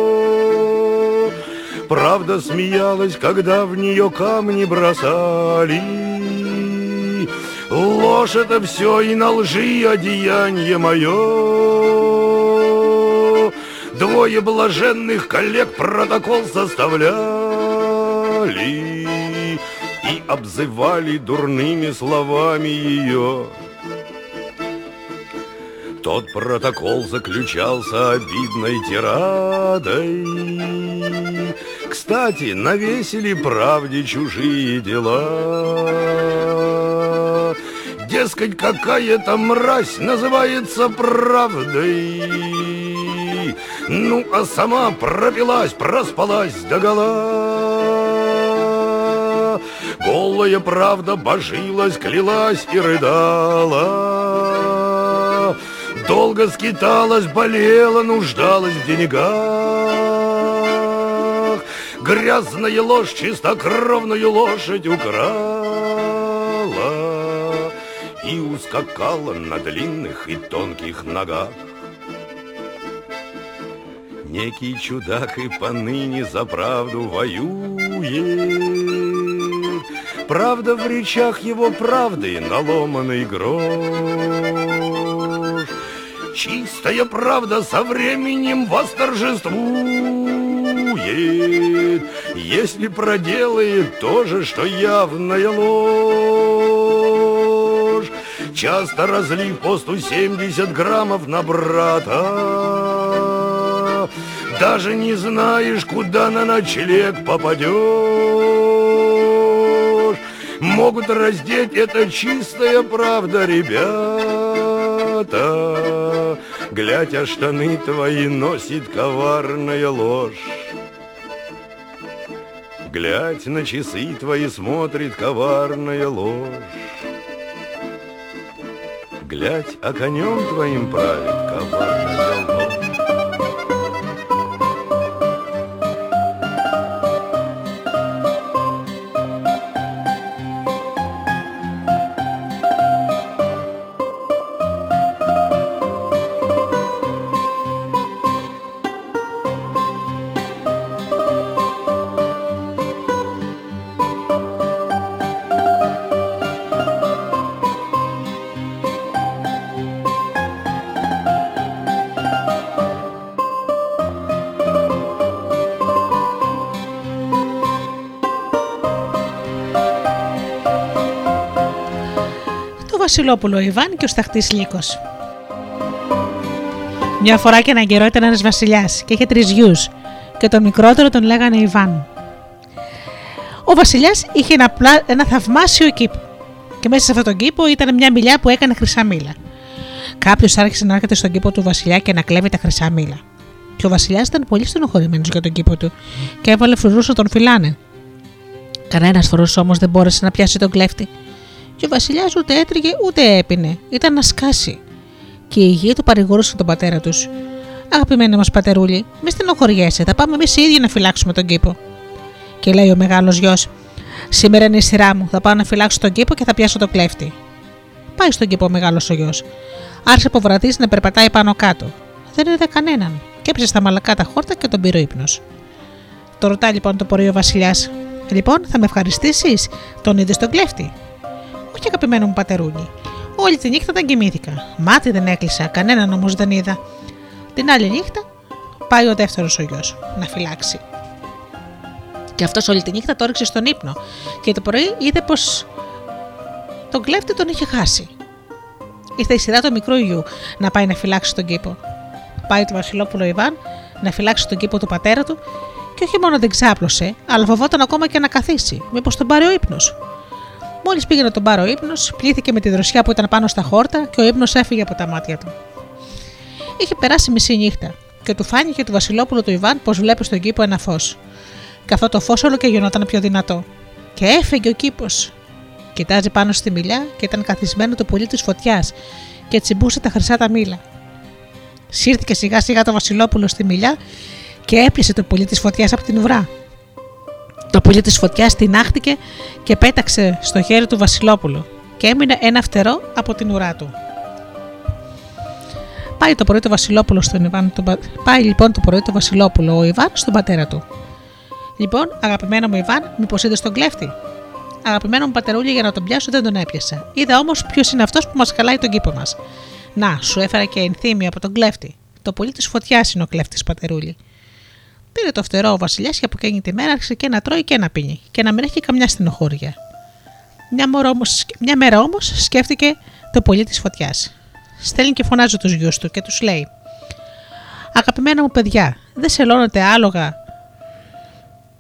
Правда смеялась, когда в нее камни бросали Ложь это все и на лжи одеяние мое. Двое блаженных коллег протокол составляли И обзывали дурными словами ее. Тот протокол заключался обидной тирадой. Кстати, навесили правде чужие дела. Дескать, какая-то мразь называется правдой. Ну, а сама пропилась, проспалась догола. Голая правда божилась, клялась и рыдала. Долго скиталась, болела, нуждалась в деньгах. Грязная ложь чистокровную лошадь украла И ускакала на длинных и тонких ногах. Некий чудак и поныне за правду воюет. Правда в речах его правды наломанный грош. Чистая правда со временем восторжествует, Если проделает то же, что явная ложь. Часто разлив по 170 граммов на брата, Даже не знаешь, куда на ночлег попадешь. Могут раздеть, это чистая правда, ребята. Глядь, а штаны твои носит коварная ложь. Глядь, на часы твои смотрит коварная ложь. Глядь, а конем твоим правит коварная ложь. Βασιλόπουλο Ιβάν και ο Σταχτής Λύκος. Μια φορά και έναν καιρό ήταν ένας βασιλιάς και είχε τρεις γιους και τον μικρότερο τον λέγανε Ιβάν. Ο Βασιλιάς είχε ένα, πλα... ένα θαυμάσιο κήπο. Και μέσα σε αυτόν τον κήπο ήταν μια μιλιά που έκανε χρυσά μήλα. Κάποιος άρχισε να έρχεται στον κήπο του Βασιλιά και να κλέβει τα χρυσά μήλα. Και ο Βασιλιάς ήταν πολύ στενοχωρημένος για τον κήπο του και έβαλε φρουρούς να τον φυλάνε. Κανένας φορό όμως δεν μπόρεσε να πιάσει τον κλέφτη. Και ο Βασιλιάς ούτε έτριγε ούτε έπινε. Ήταν να σκάσει. Και οι γη του παρηγορούσαν τον πατέρα τους. Αγαπημένο μας πατερούλη, μη στενοχωριέσαι, θα πάμε εμείς οι ίδιοι να φυλάξουμε τον κήπο. Και λέει ο μεγάλος γιος: Σήμερα είναι η σειρά μου, θα πάω να φυλάξω τον κήπο και θα πιάσω τον κλέφτη. Πάει στον κήπο ο μεγάλος ο γιος. Άρχισε από βραδύς να περπατάει πάνω κάτω. Δεν είδε κανέναν. Και έπεσε στα μαλακά τα χόρτα και τον πήρε ύπνος. Το ρωτά λοιπόν το πρωί ο Βασιλιάς: Λοιπόν, θα με ευχαριστήσεις, τον είδες τον κλέφτη; Όχι, αγαπημένο μου πατερούλη. Όλη τη νύχτα δεν κοιμήθηκα. Μάτι δεν έκλεισα, κανέναν όμως δεν είδα. Την άλλη νύχτα πάει ο δεύτερος ο γιος να φυλάξει. Και αυτός όλη τη νύχτα το ρίξε στον ύπνο. Και το πρωί είδε πως τον κλέφτη τον είχε χάσει. Ήρθε η σειρά του μικρού γιου να πάει να φυλάξει τον κήπο. Πάει το Βασιλόπουλο Ιβάν να φυλάξει τον κήπο του πατέρα του και όχι μόνο δεν ξάπλωσε, αλλά φοβόταν ακόμα και να καθίσει. Μήπως τον πάρει ο ύπνος. Μόλις πήγε να τον πάρει ο ύπνος, πλήθηκε με τη δροσιά που ήταν πάνω στα χόρτα και ο ύπνος έφυγε από τα μάτια του. Είχε περάσει μισή νύχτα και του φάνηκε του Βασιλόπουλου του Ιβάν πως βλέπεις στον κήπο ένα φως. Και αυτό το φως όλο και γινόταν πιο δυνατό. Και έφεγε ο κήπος. Κοιτάζει πάνω στη μιλιά και ήταν καθισμένο το πουλί της φωτιάς και τσιμπούσε τα χρυσά τα μήλα. Σύρθηκε σιγά σιγά το Βασιλόπουλο στη μιλιά και έπλησε το πουλί της φωτιάς από την ουρά. Το πουλί της φωτιάς τεινάχτηκε και πέταξε στο χέρι του Βασιλόπουλου και έμεινε ένα φτερό από την ουρά του. Πάει το πρωί το Βασιλόπουλο στον Ιβάν, τον... Πάει λοιπόν το πρωί το Βασιλόπουλο ο Ιβάν στον πατέρα του. Λοιπόν, αγαπημένο μου Ιβάν, μήπως είδες τον κλέφτη; Αγαπημένο μου πατερούλι για να τον πιάσω δεν τον έπιασα. Είδα όμως ποιος είναι αυτός που μας χαλάει τον κήπο μας. Να, σου έφερα και ενθύμη από τον κλέφτη. Το πολύ της φωτιάς είναι ο κλέφτης πατερούλι. Πήρε το φτερό ο Βασιλιάς και από εκείνη τη μέρα άρχισε και να τρώει και να πίνει και να μην έχει καμιά στενοχώρια. Μια, όμως, μια μέρα όμως σκέφτηκε το πολύ της φωτιάς. Στέλνει και φωνάζει τους γιους του και τους λέει: Αγαπημένα μου παιδιά, δεν σελώνετε άλογα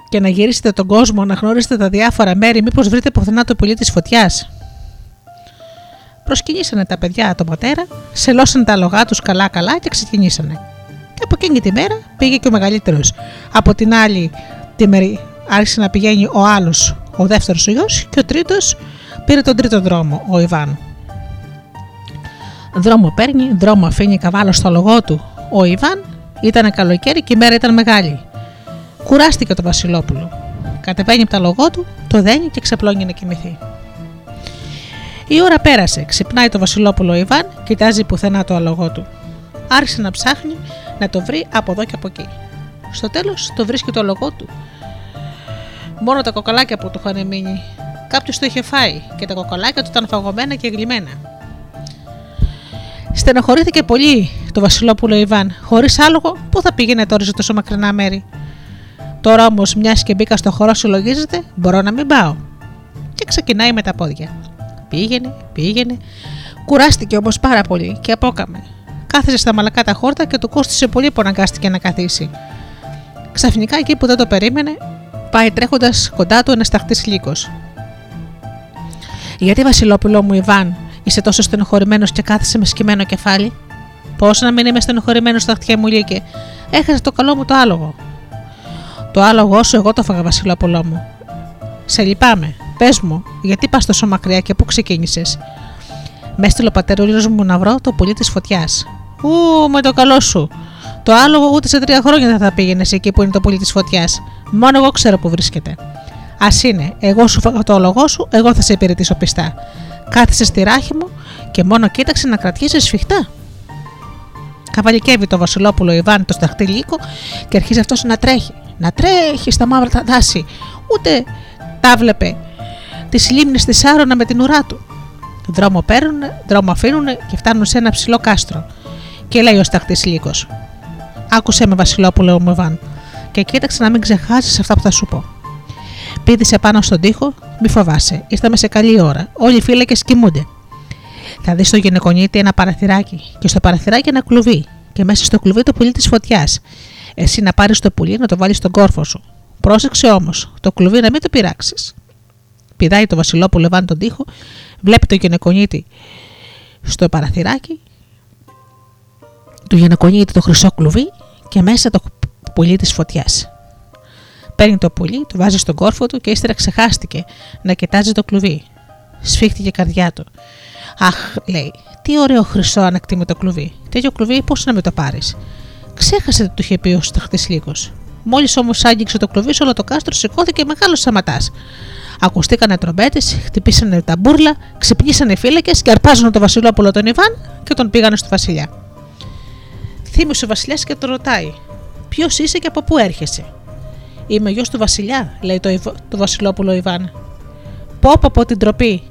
και να γυρίσετε τον κόσμο, να γνωρίσετε τα διάφορα μέρη, μήπως βρείτε πουθενά το πολύ της φωτιάς; Προσκυνήσανε τα παιδιά τον πατέρα, σελώσαν τα άλογά τους καλά-καλά και ξεκινήσανε. Και από εκείνη τη μέρα πήγε και ο μεγαλύτερος. Από την άλλη τη μέρη άρχισε να πηγαίνει ο άλλος, ο δεύτερος ο γιος, και ο τρίτος πήρε τον τρίτο δρόμο, ο Ιβάν. Δρόμο παίρνει, δρόμο αφήνει καβάλο στο λογό του. Ο Ιβάν ήταν καλοκαίρι και η μέρα ήταν μεγάλη. Κουράστηκε το Βασιλόπουλο. Κατεβαίνει από τα λογό του, το δένει και ξεπλώνει να κοιμηθεί. Η ώρα πέρασε. Ξυπνάει το Βασιλόπουλο Ιβάν, κοιτάζει πουθενά το αλογό του. Άρχισε να ψάχνει να το βρει από εδώ και από εκεί. Στο τέλος το βρίσκει το αλογό του. Μόνο τα κοκαλάκια που του είχαν μείνει. Κάποιος το είχε φάει και τα κοκαλάκια του ήταν φαγωμένα και γλυμμένα. Στενοχωρήθηκε πολύ το Βασιλόπουλο Ιβάν. Χωρίς άλογο, πού θα πήγαινε τώρα σε τόσο μακρινά μέρη; Τώρα όμως, μιας και μπήκα στο χώρο, συλλογίζεται, μπορώ να μην πάω. Και ξεκινάει με τα πόδια. Πήγαινε, πήγαινε. Κουράστηκε όμως πάρα πολύ και απόκαμε. Κάθεσε στα μαλακά τα χόρτα και του κόστησε πολύ που αναγκάστηκε να καθίσει. Ξαφνικά εκεί που δεν το περίμενε, πάει τρέχοντας κοντά του ένας ταχτής λύκος. Γιατί Βασιλόπουλο μου, Ιβάν, είσαι τόσο στενοχωρημένος και κάθεσαι με σκημένο κεφάλι; Πώς να μην είμαι στενοχωρημένος στα χτιά μου, Λύκε; Έχασε το καλό μου το άλογο. Το άλογο σου εγώ το φάγα, Βασιλόπουλό μου. Σε λυπάμαι. Πες μου, γιατί πας τόσο μακριά και πού ξεκίνησες; Μες έστειλε ο πατερούλιο μου να βρω το πουλί της φωτιάς. Ού, με το καλό σου; Το άλογο ούτε σε τρία χρόνια δεν θα πήγαινες εκεί που είναι το πουλί της φωτιάς. Μόνο εγώ ξέρω που βρίσκεται. Α είναι, εγώ σου φάγα το άλογο σου, εγώ θα σε υπηρετήσω πιστά. Κάθισε στη ράχη μου και μόνο κοίταξε να κρατήσει σφιχτά. Καβαλικεύει το Βασιλόπουλο Ιβάν το σταχτή λύκο και αρχίζει αυτός να τρέχει. Να τρέχει στα μαύρα δάση. Ούτε τα βλέπε τις λίμνες της Σάρωνα με την ουρά του. Δρόμο παίρνουν, δρόμο αφήνουν και φτάνουν σε ένα ψηλό κάστρο. Και λέει ο σταχτή λύκο: Άκουσε με, Βασιλόπουλο μου Ιβάν, και κοίταξε να μην ξεχάσεις αυτά που θα σου πω. Πήδησε πάνω στον τοίχο, μη φοβάσαι, ήρθαμε σε καλή ώρα. Όλοι οι φύλακες κοιμούνται. Θα δεις στο γυναικονίτη ένα παραθυράκι και στο παραθυράκι ένα κλουβί και μέσα στο κλουβί το πουλί της φωτιάς. Εσύ να πάρεις το πουλί να το βάλεις στον κόρφο σου. Πρόσεξε όμως, το κλουβί να μην το πειράξεις. Πηδάει το Βασιλόπουλο Εβάν τον τοίχο, βλέπει το γυναικονίτη στο παραθυράκι, του γυναικονίτη το χρυσό κλουβί και μέσα το πουλί της φωτιάς. Παίρνει το πουλί, το βάζει στον κόρφο του και ύστερα ξεχάστηκε να κοιτάζει το κλουβί. Σφίχτηκε η καρδιά του. Αχ, λέει, τι ωραίο χρυσό ανακτήμητο κλουβί. Τέτοιο κλουβί πώς να με το πάρεις; Ξέχασε το του είχε πει ο σταχτή λύκο. Μόλις όμως άγγιξε το κλουβί, όλο το κάστρο σηκώθηκε μεγάλος σαματά. Ακουστήκανε τρομπέτες, χτυπήσανε τα μπουρλα, ξυπνήσανε φύλακες και αρπάζουν το Βασιλόπουλο τον Ιβάν και τον πήγανε στο Βασιλιά. Θύμησε ο Βασιλιάς και τον ρωτάει: Ποιος είσαι και από πού έρχεσαι; Είμαι γιος του Βασιλιά, λέει το, το Βασιλόπουλο Ιβάν. Πω από την τροπή,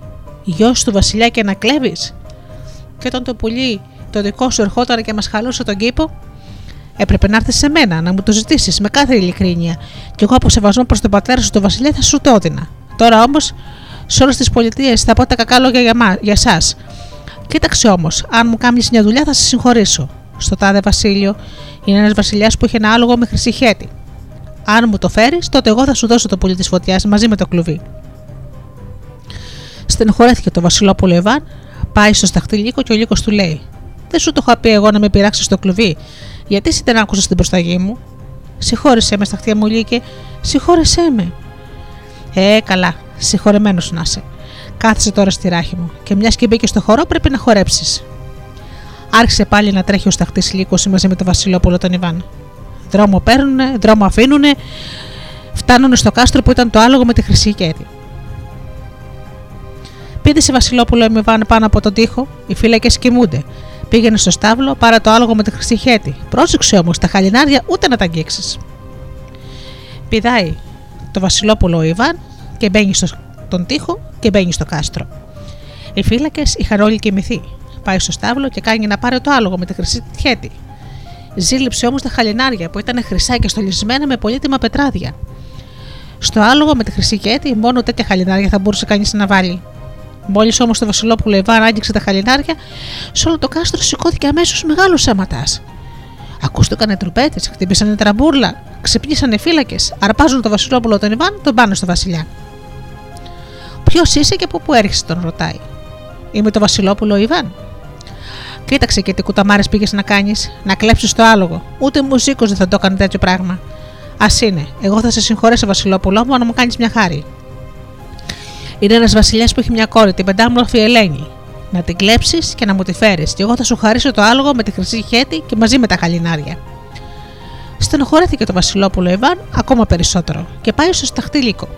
γιος του Βασιλιά και να κλέβεις; Και όταν το πουλί το δικό σου ερχόταν και μας χαλούσε τον κήπο, έπρεπε να έρθεις σε μένα να μου το ζητήσεις με κάθε ειλικρίνεια, και εγώ από σεβασμό προς τον πατέρα σου, τον Βασιλιά, θα σου το έδινα. Τώρα όμως, σε όλες τις πολιτείες θα πω τα κακά λόγια για, μα, για εσάς. Κοίταξε όμως, αν μου κάνεις μια δουλειά θα σε συγχωρήσω. Στο τάδε Βασίλειο είναι ένας βασιλιάς που έχει ένα άλογο με χρυσή χέτη. Αν μου το φέρεις, τότε εγώ θα σου δώσω το πουλί της φωτιάς μαζί με το κλουβί. Στενοχωρέθηκε το Βασιλόπουλο Εβάν, πάει στο σταχτή Λύκο και ο Λύκος του λέει: Δεν σου το είχα πει εγώ να με πειράξεις το κλουβί, γιατί εσύ δεν άκουσα την προσταγή μου; Συγχώρεσέ με, σταχτή μου Λύκε, συγχώρεσέ με. Ε, καλά, συγχωρεμένος να είσαι. Κάθισε τώρα στη ράχη μου και μιας και μπήκες στο χώρο πρέπει να χορέψεις. Άρχισε πάλι να τρέχει ο σταχτής Λύκος μαζί με το Βασιλόπουλο τον Ιβάν. Δρόμο παίρνουνε, δρόμο αφήνουνε, φτάνουν στο κάστρο που ήταν το άλογο με τη χρυσή κέρδη. Πήδησε Βασιλόπουλο Ιβάν πάνω από τον τοίχο, οι φύλακες κοιμούνται. Πήγαινε στο στάβλο, πάρα το άλογο με τη χρυσή χέτη. Πρόσεξε όμως τα χαλινάρια ούτε να τα αγγίξεις. Πηδάει το Βασιλόπουλο ο Ιβάν και μπαίνει στον τοίχο και μπαίνει στο κάστρο. Οι φύλακες είχαν όλοι κοιμηθεί. Πάει στο στάβλο και κάνει να πάρει το άλογο με τη χρυσή χέτη. Ζήλεψε όμως τα χαλινάρια που ήταν χρυσά και στολισμένα με πολύτιμα πετράδια. Στο άλογο με τη χρυσή χέτη μόνο τέτοια χαλινάρια θα μπορούσε κανείς να βάλει. Μόλις όμως το Βασιλόπουλο Ιβάν άγγιξε τα χαλινάρια, σε όλο το κάστρο σηκώθηκε αμέσως μεγάλος σαματά. Ακούστηκαν τρουπέτες, χτύπησαν τραμπούρλα, ξυπνήσανε φύλακες, αρπάζουν το Βασιλόπουλο τον Ιβάν, τον πάνε στο Βασιλιά. Ποιος είσαι και από πού έρχεσαι, τον ρωτάει. Είμαι το Βασιλόπουλο Ιβάν. Κοίταξε και τι κουταμάρες πήγες να κάνεις, να κλέψεις το άλογο. Ούτε μουσίκος δεν θα το έκανε τέτοιο πράγμα. Α είναι, εγώ θα σε συγχωρέσω, Βασιλόπουλο μου, αν μου κάνεις μια χάρη. Είναι ένας βασιλιάς που έχει μια κόρη, την πεντάμορφη Ελένη. Να την κλέψεις και να μου τη φέρεις, και εγώ θα σου χαρίσω το άλογο με τη χρυσή χέτη και μαζί με τα χαλινάρια. Στενοχωρέθηκε το Βασιλόπουλο Ιβάν ακόμα περισσότερο και πάει στο σταχτήλικο.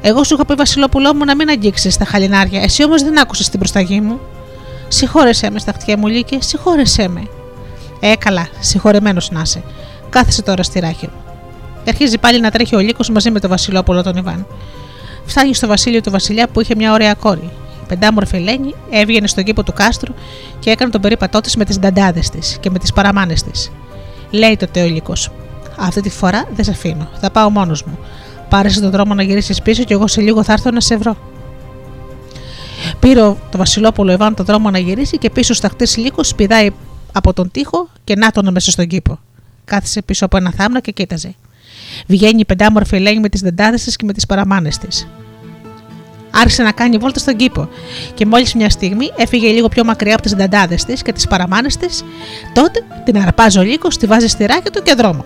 Εγώ σου είχα πει, Βασιλόπουλό μου, να μην αγγίξεις τα χαλινάρια, εσύ όμως δεν άκουσες την προσταγή μου. Συγχώρεσέ με, σταχτιά μου, Λίκε, συγχώρεσέ με. Ε, καλά, συγχωρεμένος να είσαι. Κάθεσε τώρα στη ράχη μου. Αρχίζει πάλι να τρέχει ο Λίκο μαζί με το Βασιλόπουλο τον Ιβάν. Φτάνει στο βασίλειο του Βασιλιά που είχε μια ωραία κόρη. Η πεντάμορφη Ελένη έβγαινε στον κήπο του κάστρου και έκανε τον περίπατό της με τις νταντάδες της και με τις παραμάνες της. Λέει το Τεολικό. Αυτή τη φορά δεν σε αφήνω. Θα πάω μόνος μου. Πάρε τον δρόμο να γυρίσεις πίσω και εγώ σε λίγο θα έρθω να σε βρω. Πήρε το Βασιλόπουλο Ιβάν τον δρόμο να γυρίσει και πίσω στα χτίσει λύκο πηδάει από τον τοίχο και να τον μέσα στον κήπο. Κάθισε πίσω από ένα θάμνο και κοίταζε. Βγαίνει η πεντάμορφη Ελένη με τις δεντάδες της και με τις παραμάνες της. Άρχισε να κάνει βόλτα στον κήπο και μόλις μια στιγμή έφυγε λίγο πιο μακριά από τις δεντάδες της και τις παραμάνες της, τότε την αρπάζει ο λύκος, τη βάζει στη ράκια του και δρόμο.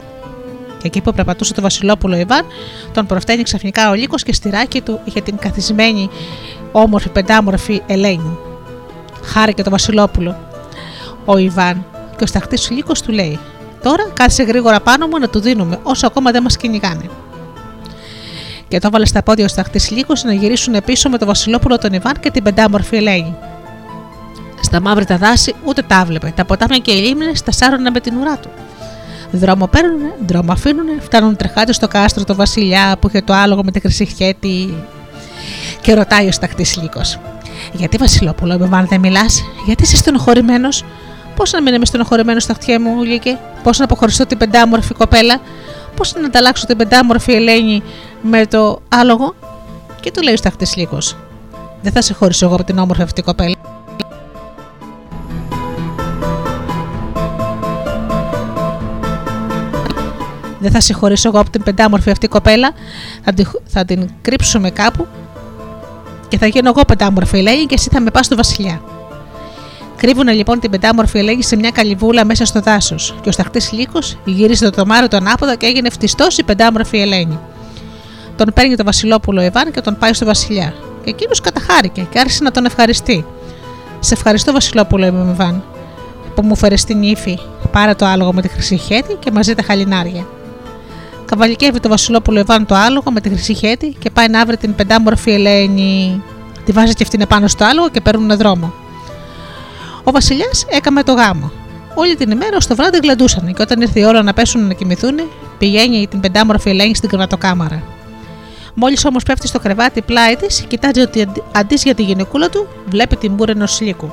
Και εκεί που περπατούσε το Βασιλόπουλο Ιβάν, τον προφταίνει ξαφνικά ο λύκος και στη ράκη του είχε την καθισμένη όμορφη πεντάμορφη Ελένη. Χάρηκε το Βασιλόπουλο. Ο Ιβάν και ο σταχτής λύκος του λέει: Τώρα κάθισε γρήγορα πάνω μου να του δίνουμε όσο ακόμα δεν μας κυνηγάνε. Και το έβαλε στα πόδια ο σταχτής Λύκος να γυρίσουν πίσω με το Βασιλόπουλο τον Ιβάν και την πεντάμορφη Ελένη. Στα μαύρη τα δάση ούτε τα βλέπε. Τα ποτάμια και οι λίμνες τα σάρωνα με την ουρά του. Δρόμο παίρνουνε, δρόμο αφήνουνε, φτάνουν τρεχάτες στο κάστρο το Βασιλιά που είχε το άλογο με τη χρυσή χέτη. Και ρωτάει ο σταχτή Λύκος. Γιατί Βασιλόπουλο, με δεν μιλάς, γιατί είσαι στενοχωρημένος, Πώς να μην είμαι στενοχωρημένος στα χτιά μου, Λίκε, Πώς να αποχωριστώ την πεντάμορφη κοπέλα, Πώς να ανταλλάξω την πεντάμορφη Ελένη με το άλογο; Και του λέει ο σταχτή Λύκος. Δεν θα σε χωρίσω εγώ από την όμορφη αυτή κοπέλα. Δεν θα συγχωρήσω εγώ από την πεντάμορφη αυτή κοπέλα, θα την, θα την κρύψουμε κάπου και θα γίνω εγώ πεντάμορφη, λέει, και εσύ θα με πας στο Βασιλιά. Κρύβουν λοιπόν την πεντάμορφη Ελένη σε μια καλυβούλα μέσα στο δάσος. Και ο σταχτής Λύκος γύρισε το τομάριο του ανάποδα και έγινε φτιστός η πεντάμορφη Ελένη. Τον παίρνει το Βασιλόπουλο Ιβάν και τον πάει στο Βασιλιά. Και εκείνος καταχάρηκε και άρχισε να τον ευχαριστεί. Σε ευχαριστώ, Βασιλόπουλο, είπε με Ιβάν, που μου φέρες στην ύφη. Πάρε το άλογο με τη χρυσή χέτη και μαζί τα χαλινάρια. Καβαλικεύει το Βασιλόπουλο Ιβάν το άλογο με τη χρυσή χέτη και πάει να βρει την πεντάμορφη Ελένη. Τη βάζει και αυτήν επάνω στο άλογο και παίρνουν δρόμο. Ο Βασιλιάς έκαμε το γάμο. Όλη την ημέρα στο βράδυ γλεντούσαν και όταν ήρθε η ώρα να πέσουν να κοιμηθούν, πηγαίνει την πεντάμορφη Ελένη στην κρεβατοκάμαρα. Μόλις όμως πέφτει στο κρεβάτι πλάι της, κοιτάζει ότι αντίς για τη γυναικούλα του, βλέπει την μπούρα ενός λύκου.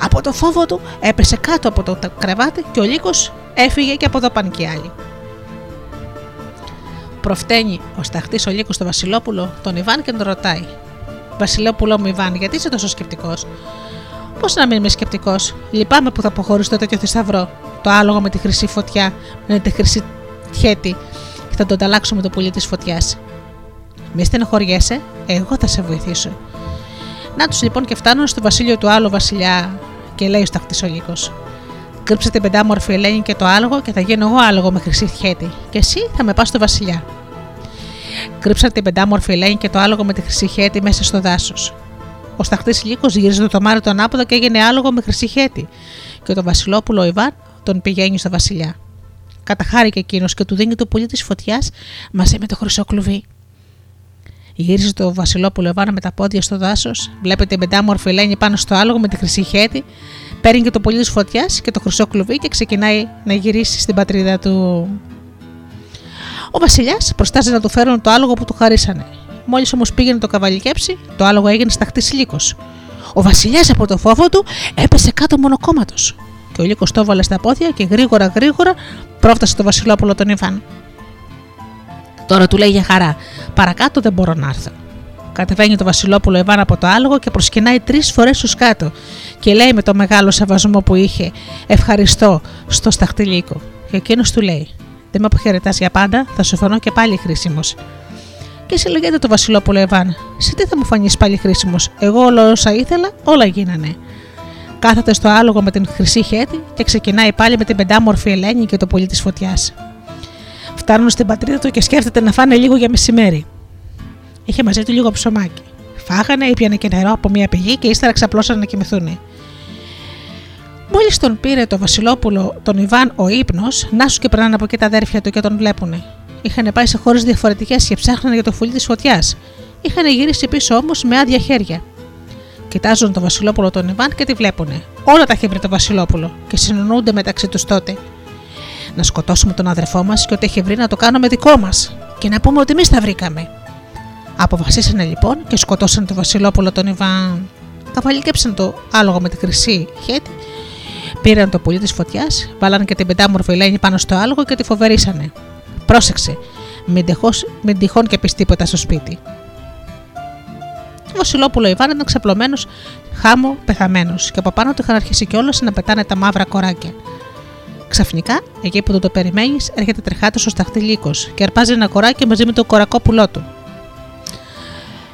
Από το φόβο του έπεσε κάτω από το κρεβάτι και ο λύκος έφυγε και από εδώ πάνε και άλλοι. Προφταίνει ο σταχτής ο λύκος στο Βασιλόπουλο, τον Ιβάν και τον ρωτάει: Βασιλόπουλο μου Ιβάν, γιατί είσαι τόσο σκεπτικός; Πώς να μην είμαι σκεπτικός, λυπάμαι που θα αποχωρήσω το τέτοιο θησαυρό. Το άλογο με τη χρυσή φωτιά, με τη χρυσή χέτη, και θα τον ανταλλάξω με το πουλί της φωτιάς. Μη στενοχωριέσαι, εγώ θα σε βοηθήσω. Να τους λοιπόν και φτάνουν στο βασίλειο του άλλου βασιλιά και λέει ο σταχτισολίκο. Κρύψε την πεντάμορφη Ελένη και το άλογο και θα γίνω εγώ άλογο με χρυσή χέτη, και εσύ θα με πας στο βασιλιά. Κρύψα την πεντάμορφη Ελένη και το άλογο με τη χρυσή χέτη μέσα στο δάσος. Ο σταχτής λύκος γύριζε το τομάρι τον άποδο και έγινε άλογο με χρυσή χέτη, και το Βασιλόπουλο Ιβάν τον πηγαίνει στο βασιλιά. Καταχάρηκε εκείνος και του δίνει το πουλί της φωτιάς μαζί με το χρυσό κλουβί. Γύρισε το Βασιλόπουλο Εβάνα με τα πόδια στο δάσος, βλέπετε την πεντάμορφη Ελένη πάνω στο άλογο με τη χρυσή χέτη, παίρνει και το πολύ της φωτιάς και το χρυσό κλουβί και ξεκινάει να γυρίσει στην πατρίδα του. Ο Βασιλιάς προστάζει να του φέρουν το άλογο που του χαρίσανε. Μόλις όμως πήγαινε το καβαλικέψει, το άλογο έγινε σταχτής λύκος. Ο Βασιλιάς από το φόβο του έπεσε κάτω μονοκόμματος. Και ο λύκος το βάλε στα πόδια και γρήγορα γρήγορα πρόφτασε το Βασιλόπουλο τον Ιβάν. Τώρα του λέει για χαρά: Παρακάτω δεν μπορώ να έρθω. Κατεβαίνει το Βασιλόπουλο Ιβάν από το άλογο και προσκυνάει τρεις φορές τους κάτω και λέει με το μεγάλο σεβασμό που είχε: Ευχαριστώ στο σταχτυλίκο. Και εκείνος του λέει: Δεν με αποχαιρετάς για πάντα, θα σου φανώ και πάλι χρήσιμος. Και συλλογέται το Βασιλόπουλο Ιβάν: Σε τι θα μου φανείς πάλι χρήσιμος, Εγώ όλα όσα ήθελα, όλα γίνανε. Κάθεται στο άλογο με την χρυσή χέτη και ξεκινάει πάλι με την πεντάμορφη Ελένη και το πολύ της φωτιάς. Φτάνουν στην πατρίδα του και σκέφτεται να φάνε λίγο για μεσημέρι. Είχε μαζί του λίγο ψωμάκι. Φάγανε, ήπιανε και νερό από μια πηγή και ύστερα ξαπλώσανε να κοιμηθούν. Μόλις τον πήρε το Βασιλόπουλο τον Ιβάν ο ύπνος, να σου και περνάνε από εκεί τα αδέρφια του και τον βλέπουνε. Είχαν πάει σε χώρες διαφορετικές και ψάχνανε για το φουλί της φωτιάς. Είχαν γυρίσει πίσω όμως με άδεια χέρια. Κοιτάζουν το Βασιλόπουλο τον Ιβάν και τη βλέπουνε. Όλα τα έχει βρει το Βασιλόπουλο και συνεννοούνται μεταξύ τους τότε να σκοτώσουμε τον αδερφό μας και ότι έχει βρει να το κάνουμε δικό μας και να πούμε ότι εμείς τα βρήκαμε. Αποφασίσανε λοιπόν και σκοτώσαν τον Βασιλόπουλο τον Ιβάν. Καβαλικέψαν το άλογο με τη χρυσή χέτη, πήραν το πουλί της φωτιάς, βάλαν και την πεντάμορφη Ελένη πάνω στο άλογο και τη φοβερήσανε. Πρόσεξε, μην, τυχώς, μην τυχόν και πεις τίποτα στο σπίτι. Ο Βασιλόπουλο Ιβάν ήταν ξαπλωμένος, χάμο, πεθαμένος, και από πάνω του είχαν αρχίσει κιόλας να πετάνε τα μαύρα κοράκια. Ξαφνικά, εκεί που το, το περιμένεις, έρχεται τρεχάτος ο σταχτή λύκο και αρπάζει ένα κοράκι μαζί με το κορακόπουλό του.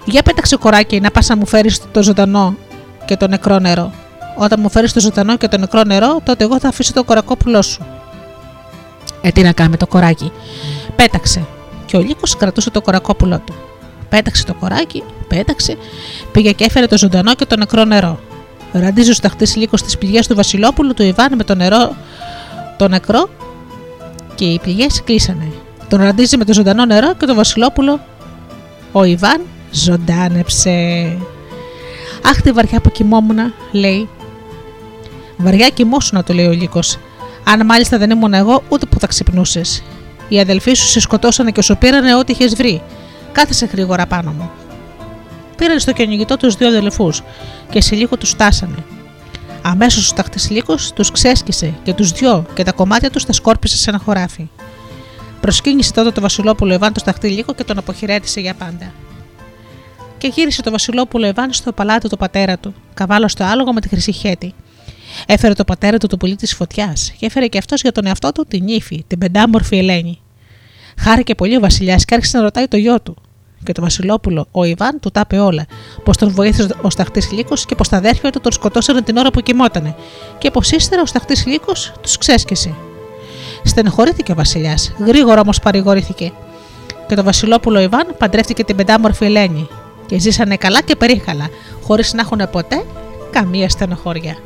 Για πέταξε κοράκι να πας να μου φέρεις το ζωντανό και το νεκρό νερό. Όταν μου φέρεις το ζωντανό και το νεκρό νερό, τότε εγώ θα αφήσω το κορακόπουλό σου. Ε, τι να κάνει το κοράκι. Πέταξε. Και ο λύκος κρατούσε το κορακόπουλό του. Πέταξε το κοράκι, πέταξε, πήγε και έφερε το ζωντανό και το νεκρό νερό. Ραντίζει ο σταχτή λύκος στι πηγέ του Βασιλόπουλου του Ιβάν με το νερό το νεκρό και οι πληγές κλείσανε. Τον ραντίζει με το ζωντανό νερό και το Βασιλόπουλο. Ο Ιβάν ζωντάνεψε. Αχ, τη βαριά που κοιμόμουν, λέει. Βαριά κοιμόσουνα, το λέει ο Λύκο. Αν μάλιστα δεν ήμουν εγώ, ούτε που θα ξυπνούσες. Οι αδελφοί σου σε σκοτώσανε και σου πήρανε ό,τι είχες βρει. Κάθεσε γρήγορα πάνω μου. Πήραν στο κυνηγητό τους δύο αδελφούς και σε λίγο τους στάσανε. Αμέσως ο ταχτισλίκο τους ξέσκησε και τους δυο και τα κομμάτια τους τα σκόρπισε σε ένα χωράφι. Προσκύνησε τότε το Βασιλόπουλο Εβάν το σταχτή και τον αποχαιρέτησε για πάντα. Και γύρισε το Βασιλόπουλο Εβάν στο παλάτι του πατέρα του, καβάλω στο άλογο με τη χρυσή χέτη. Έφερε το πατέρα του το πουλί της φωτιάς και έφερε και αυτός για τον εαυτό του την ύφη, την πεντάμορφη Ελένη. Χάρηκε πολύ ο Βασιλιάς και άρχισε να ρωτάει το γιο του. Και το Βασιλόπουλο, ο Ιβάν, του τα είπε όλα. Πως τον βοήθησε ο Σταχτής Λύκος και πως τα αδέρφια του τον σκοτώσανε την ώρα που κοιμότανε. Και πως ύστερα ο Σταχτής Λύκος τους ξέσκησε. Στενοχωρήθηκε ο Βασιλιάς, γρήγορα όμως παρηγορήθηκε. Και το Βασιλόπουλο Ιβάν παντρεύτηκε την πεντάμορφη Ελένη. Και ζήσανε καλά και περίχαλα, χωρίς να έχουν ποτέ καμία στενοχώρια.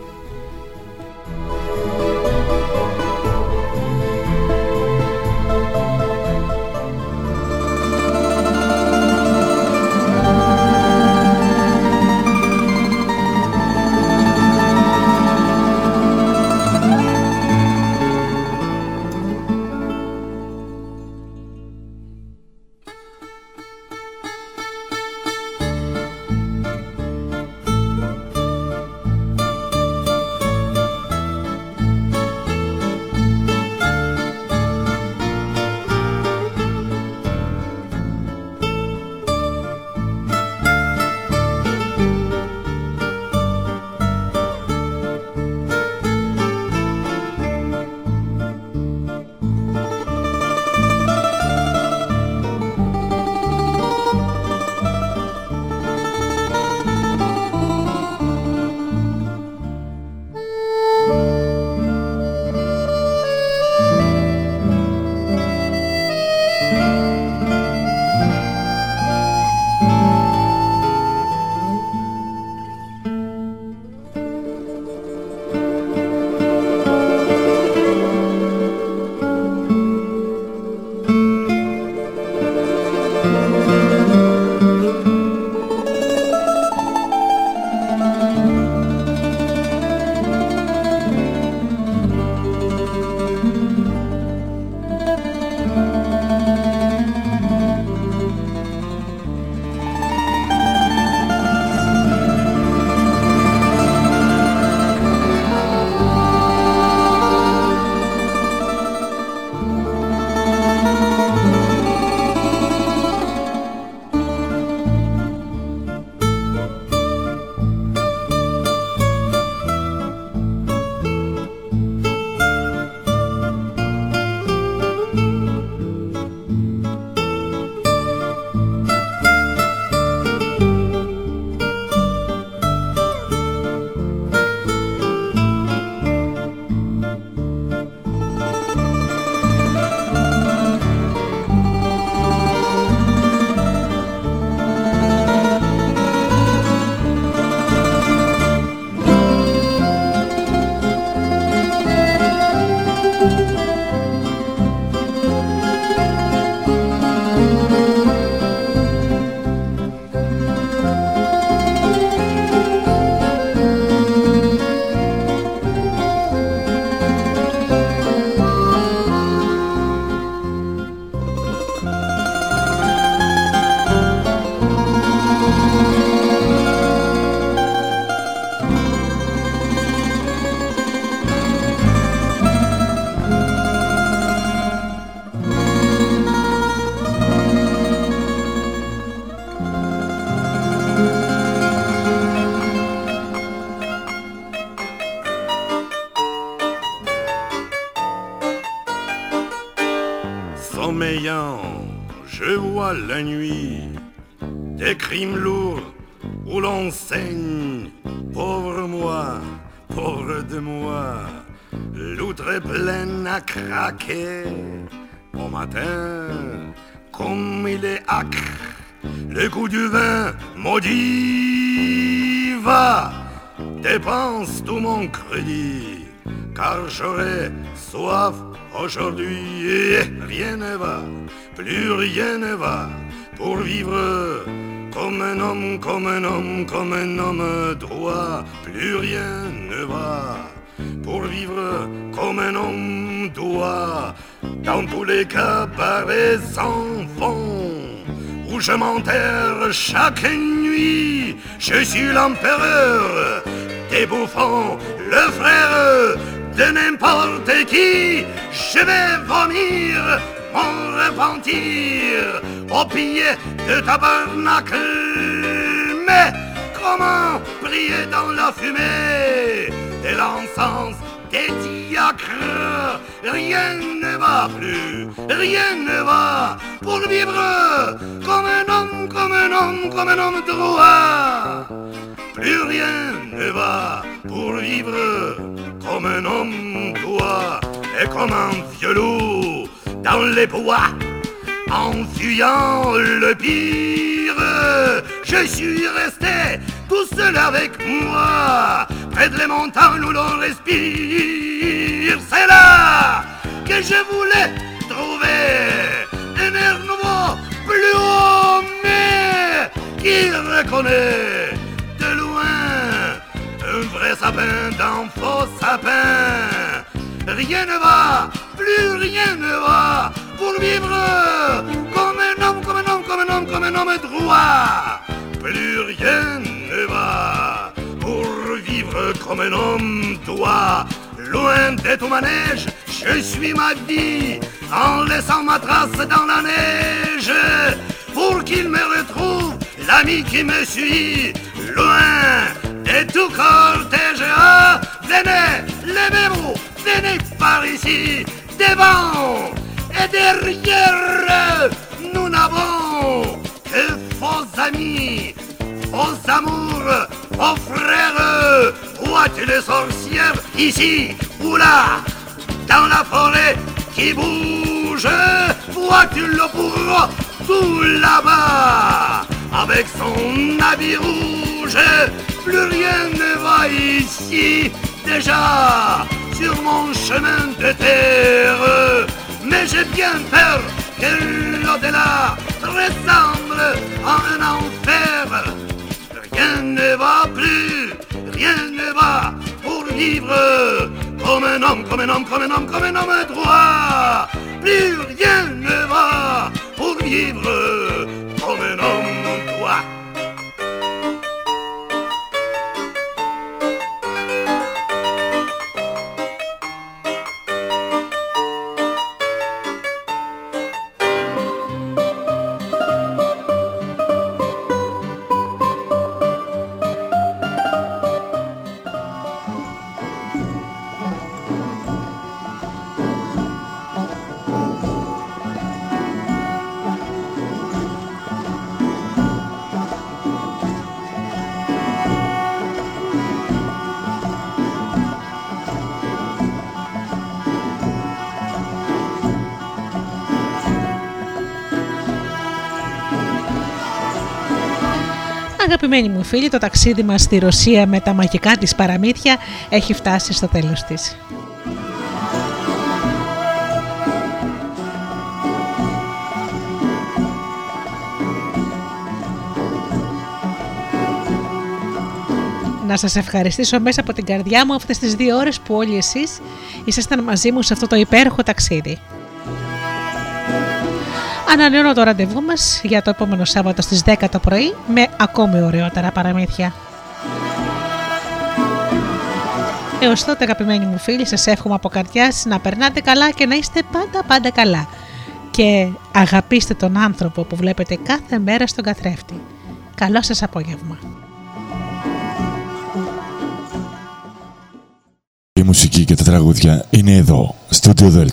J'aurai soif aujourd'hui et rien ne va, plus rien ne va pour vivre comme un homme, comme un homme, comme un homme droit, plus rien ne va pour vivre comme un homme doit, dans tous les cabarets sans fond, où je m'enterre chaque nuit, je suis l'empereur des bouffons, le frère de n'importe qui, je vais vomir mon repentir au pied de tabernacle. Mais comment prier dans la fumée de l'encens des diacres? Rien ne va plus, rien ne va pour vivre comme un homme, comme un homme, comme un homme droit. Plus rien ne va pour vivre comme un homme doit et comme un vieux loup dans les bois en fuyant le pire, je suis resté tout seul avec moi, près de les montagnes où l'on respire. C'est là que je voulais trouver un air nouveau, plus haut, mais qui reconnaît sapin d'un faux sapin. Rien ne va, plus rien ne va pour vivre comme un homme, comme un homme, comme un homme, comme un homme droit. Plus rien ne va pour vivre comme un homme doit. Loin de tout manège, je suis ma vie en laissant ma trace dans la neige pour qu'il me retrouve l'ami qui me suit loin de tout cortège. Ah, venez, levez-vous, venez par ici, devant et derrière, nous n'avons que faux amis, faux amours, faux frères. Vois-tu les sorcières ici ou là, dans la forêt qui bouge? Vois-tu le bourreau tout là-bas, avec son habit rouge? Plus rien ne va ici déjà sur mon chemin de terre mais j'ai bien peur que l'au-delà ressemble à un enfer. Rien ne va plus, rien ne va pour vivre comme un homme, comme un homme, comme un homme, comme un homme droit. Plus rien ne va pour vivre comme un homme Αγαπημένοι μου φίλοι, το ταξίδι μας στη Ρωσία με τα μαγικά της παραμύθια έχει φτάσει στο τέλος της. Να σας ευχαριστήσω μέσα από την καρδιά μου αυτές τις δύο ώρες που όλοι εσείς ήσασταν μαζί μου σε αυτό το υπέροχο ταξίδι. Ανανεώνω το ραντεβού μας για το επόμενο Σάββατο στις 10 το πρωί με ακόμη ωραιότερα παραμύθια. Έως τότε αγαπημένοι μου φίλοι σας εύχομαι από καρδιάς να περνάτε καλά και να είστε πάντα πάντα καλά και αγαπήστε τον άνθρωπο που βλέπετε κάθε μέρα στον καθρέφτη. Καλό σας απόγευμα. Η μουσική και τα τραγούδια είναι εδώ, studio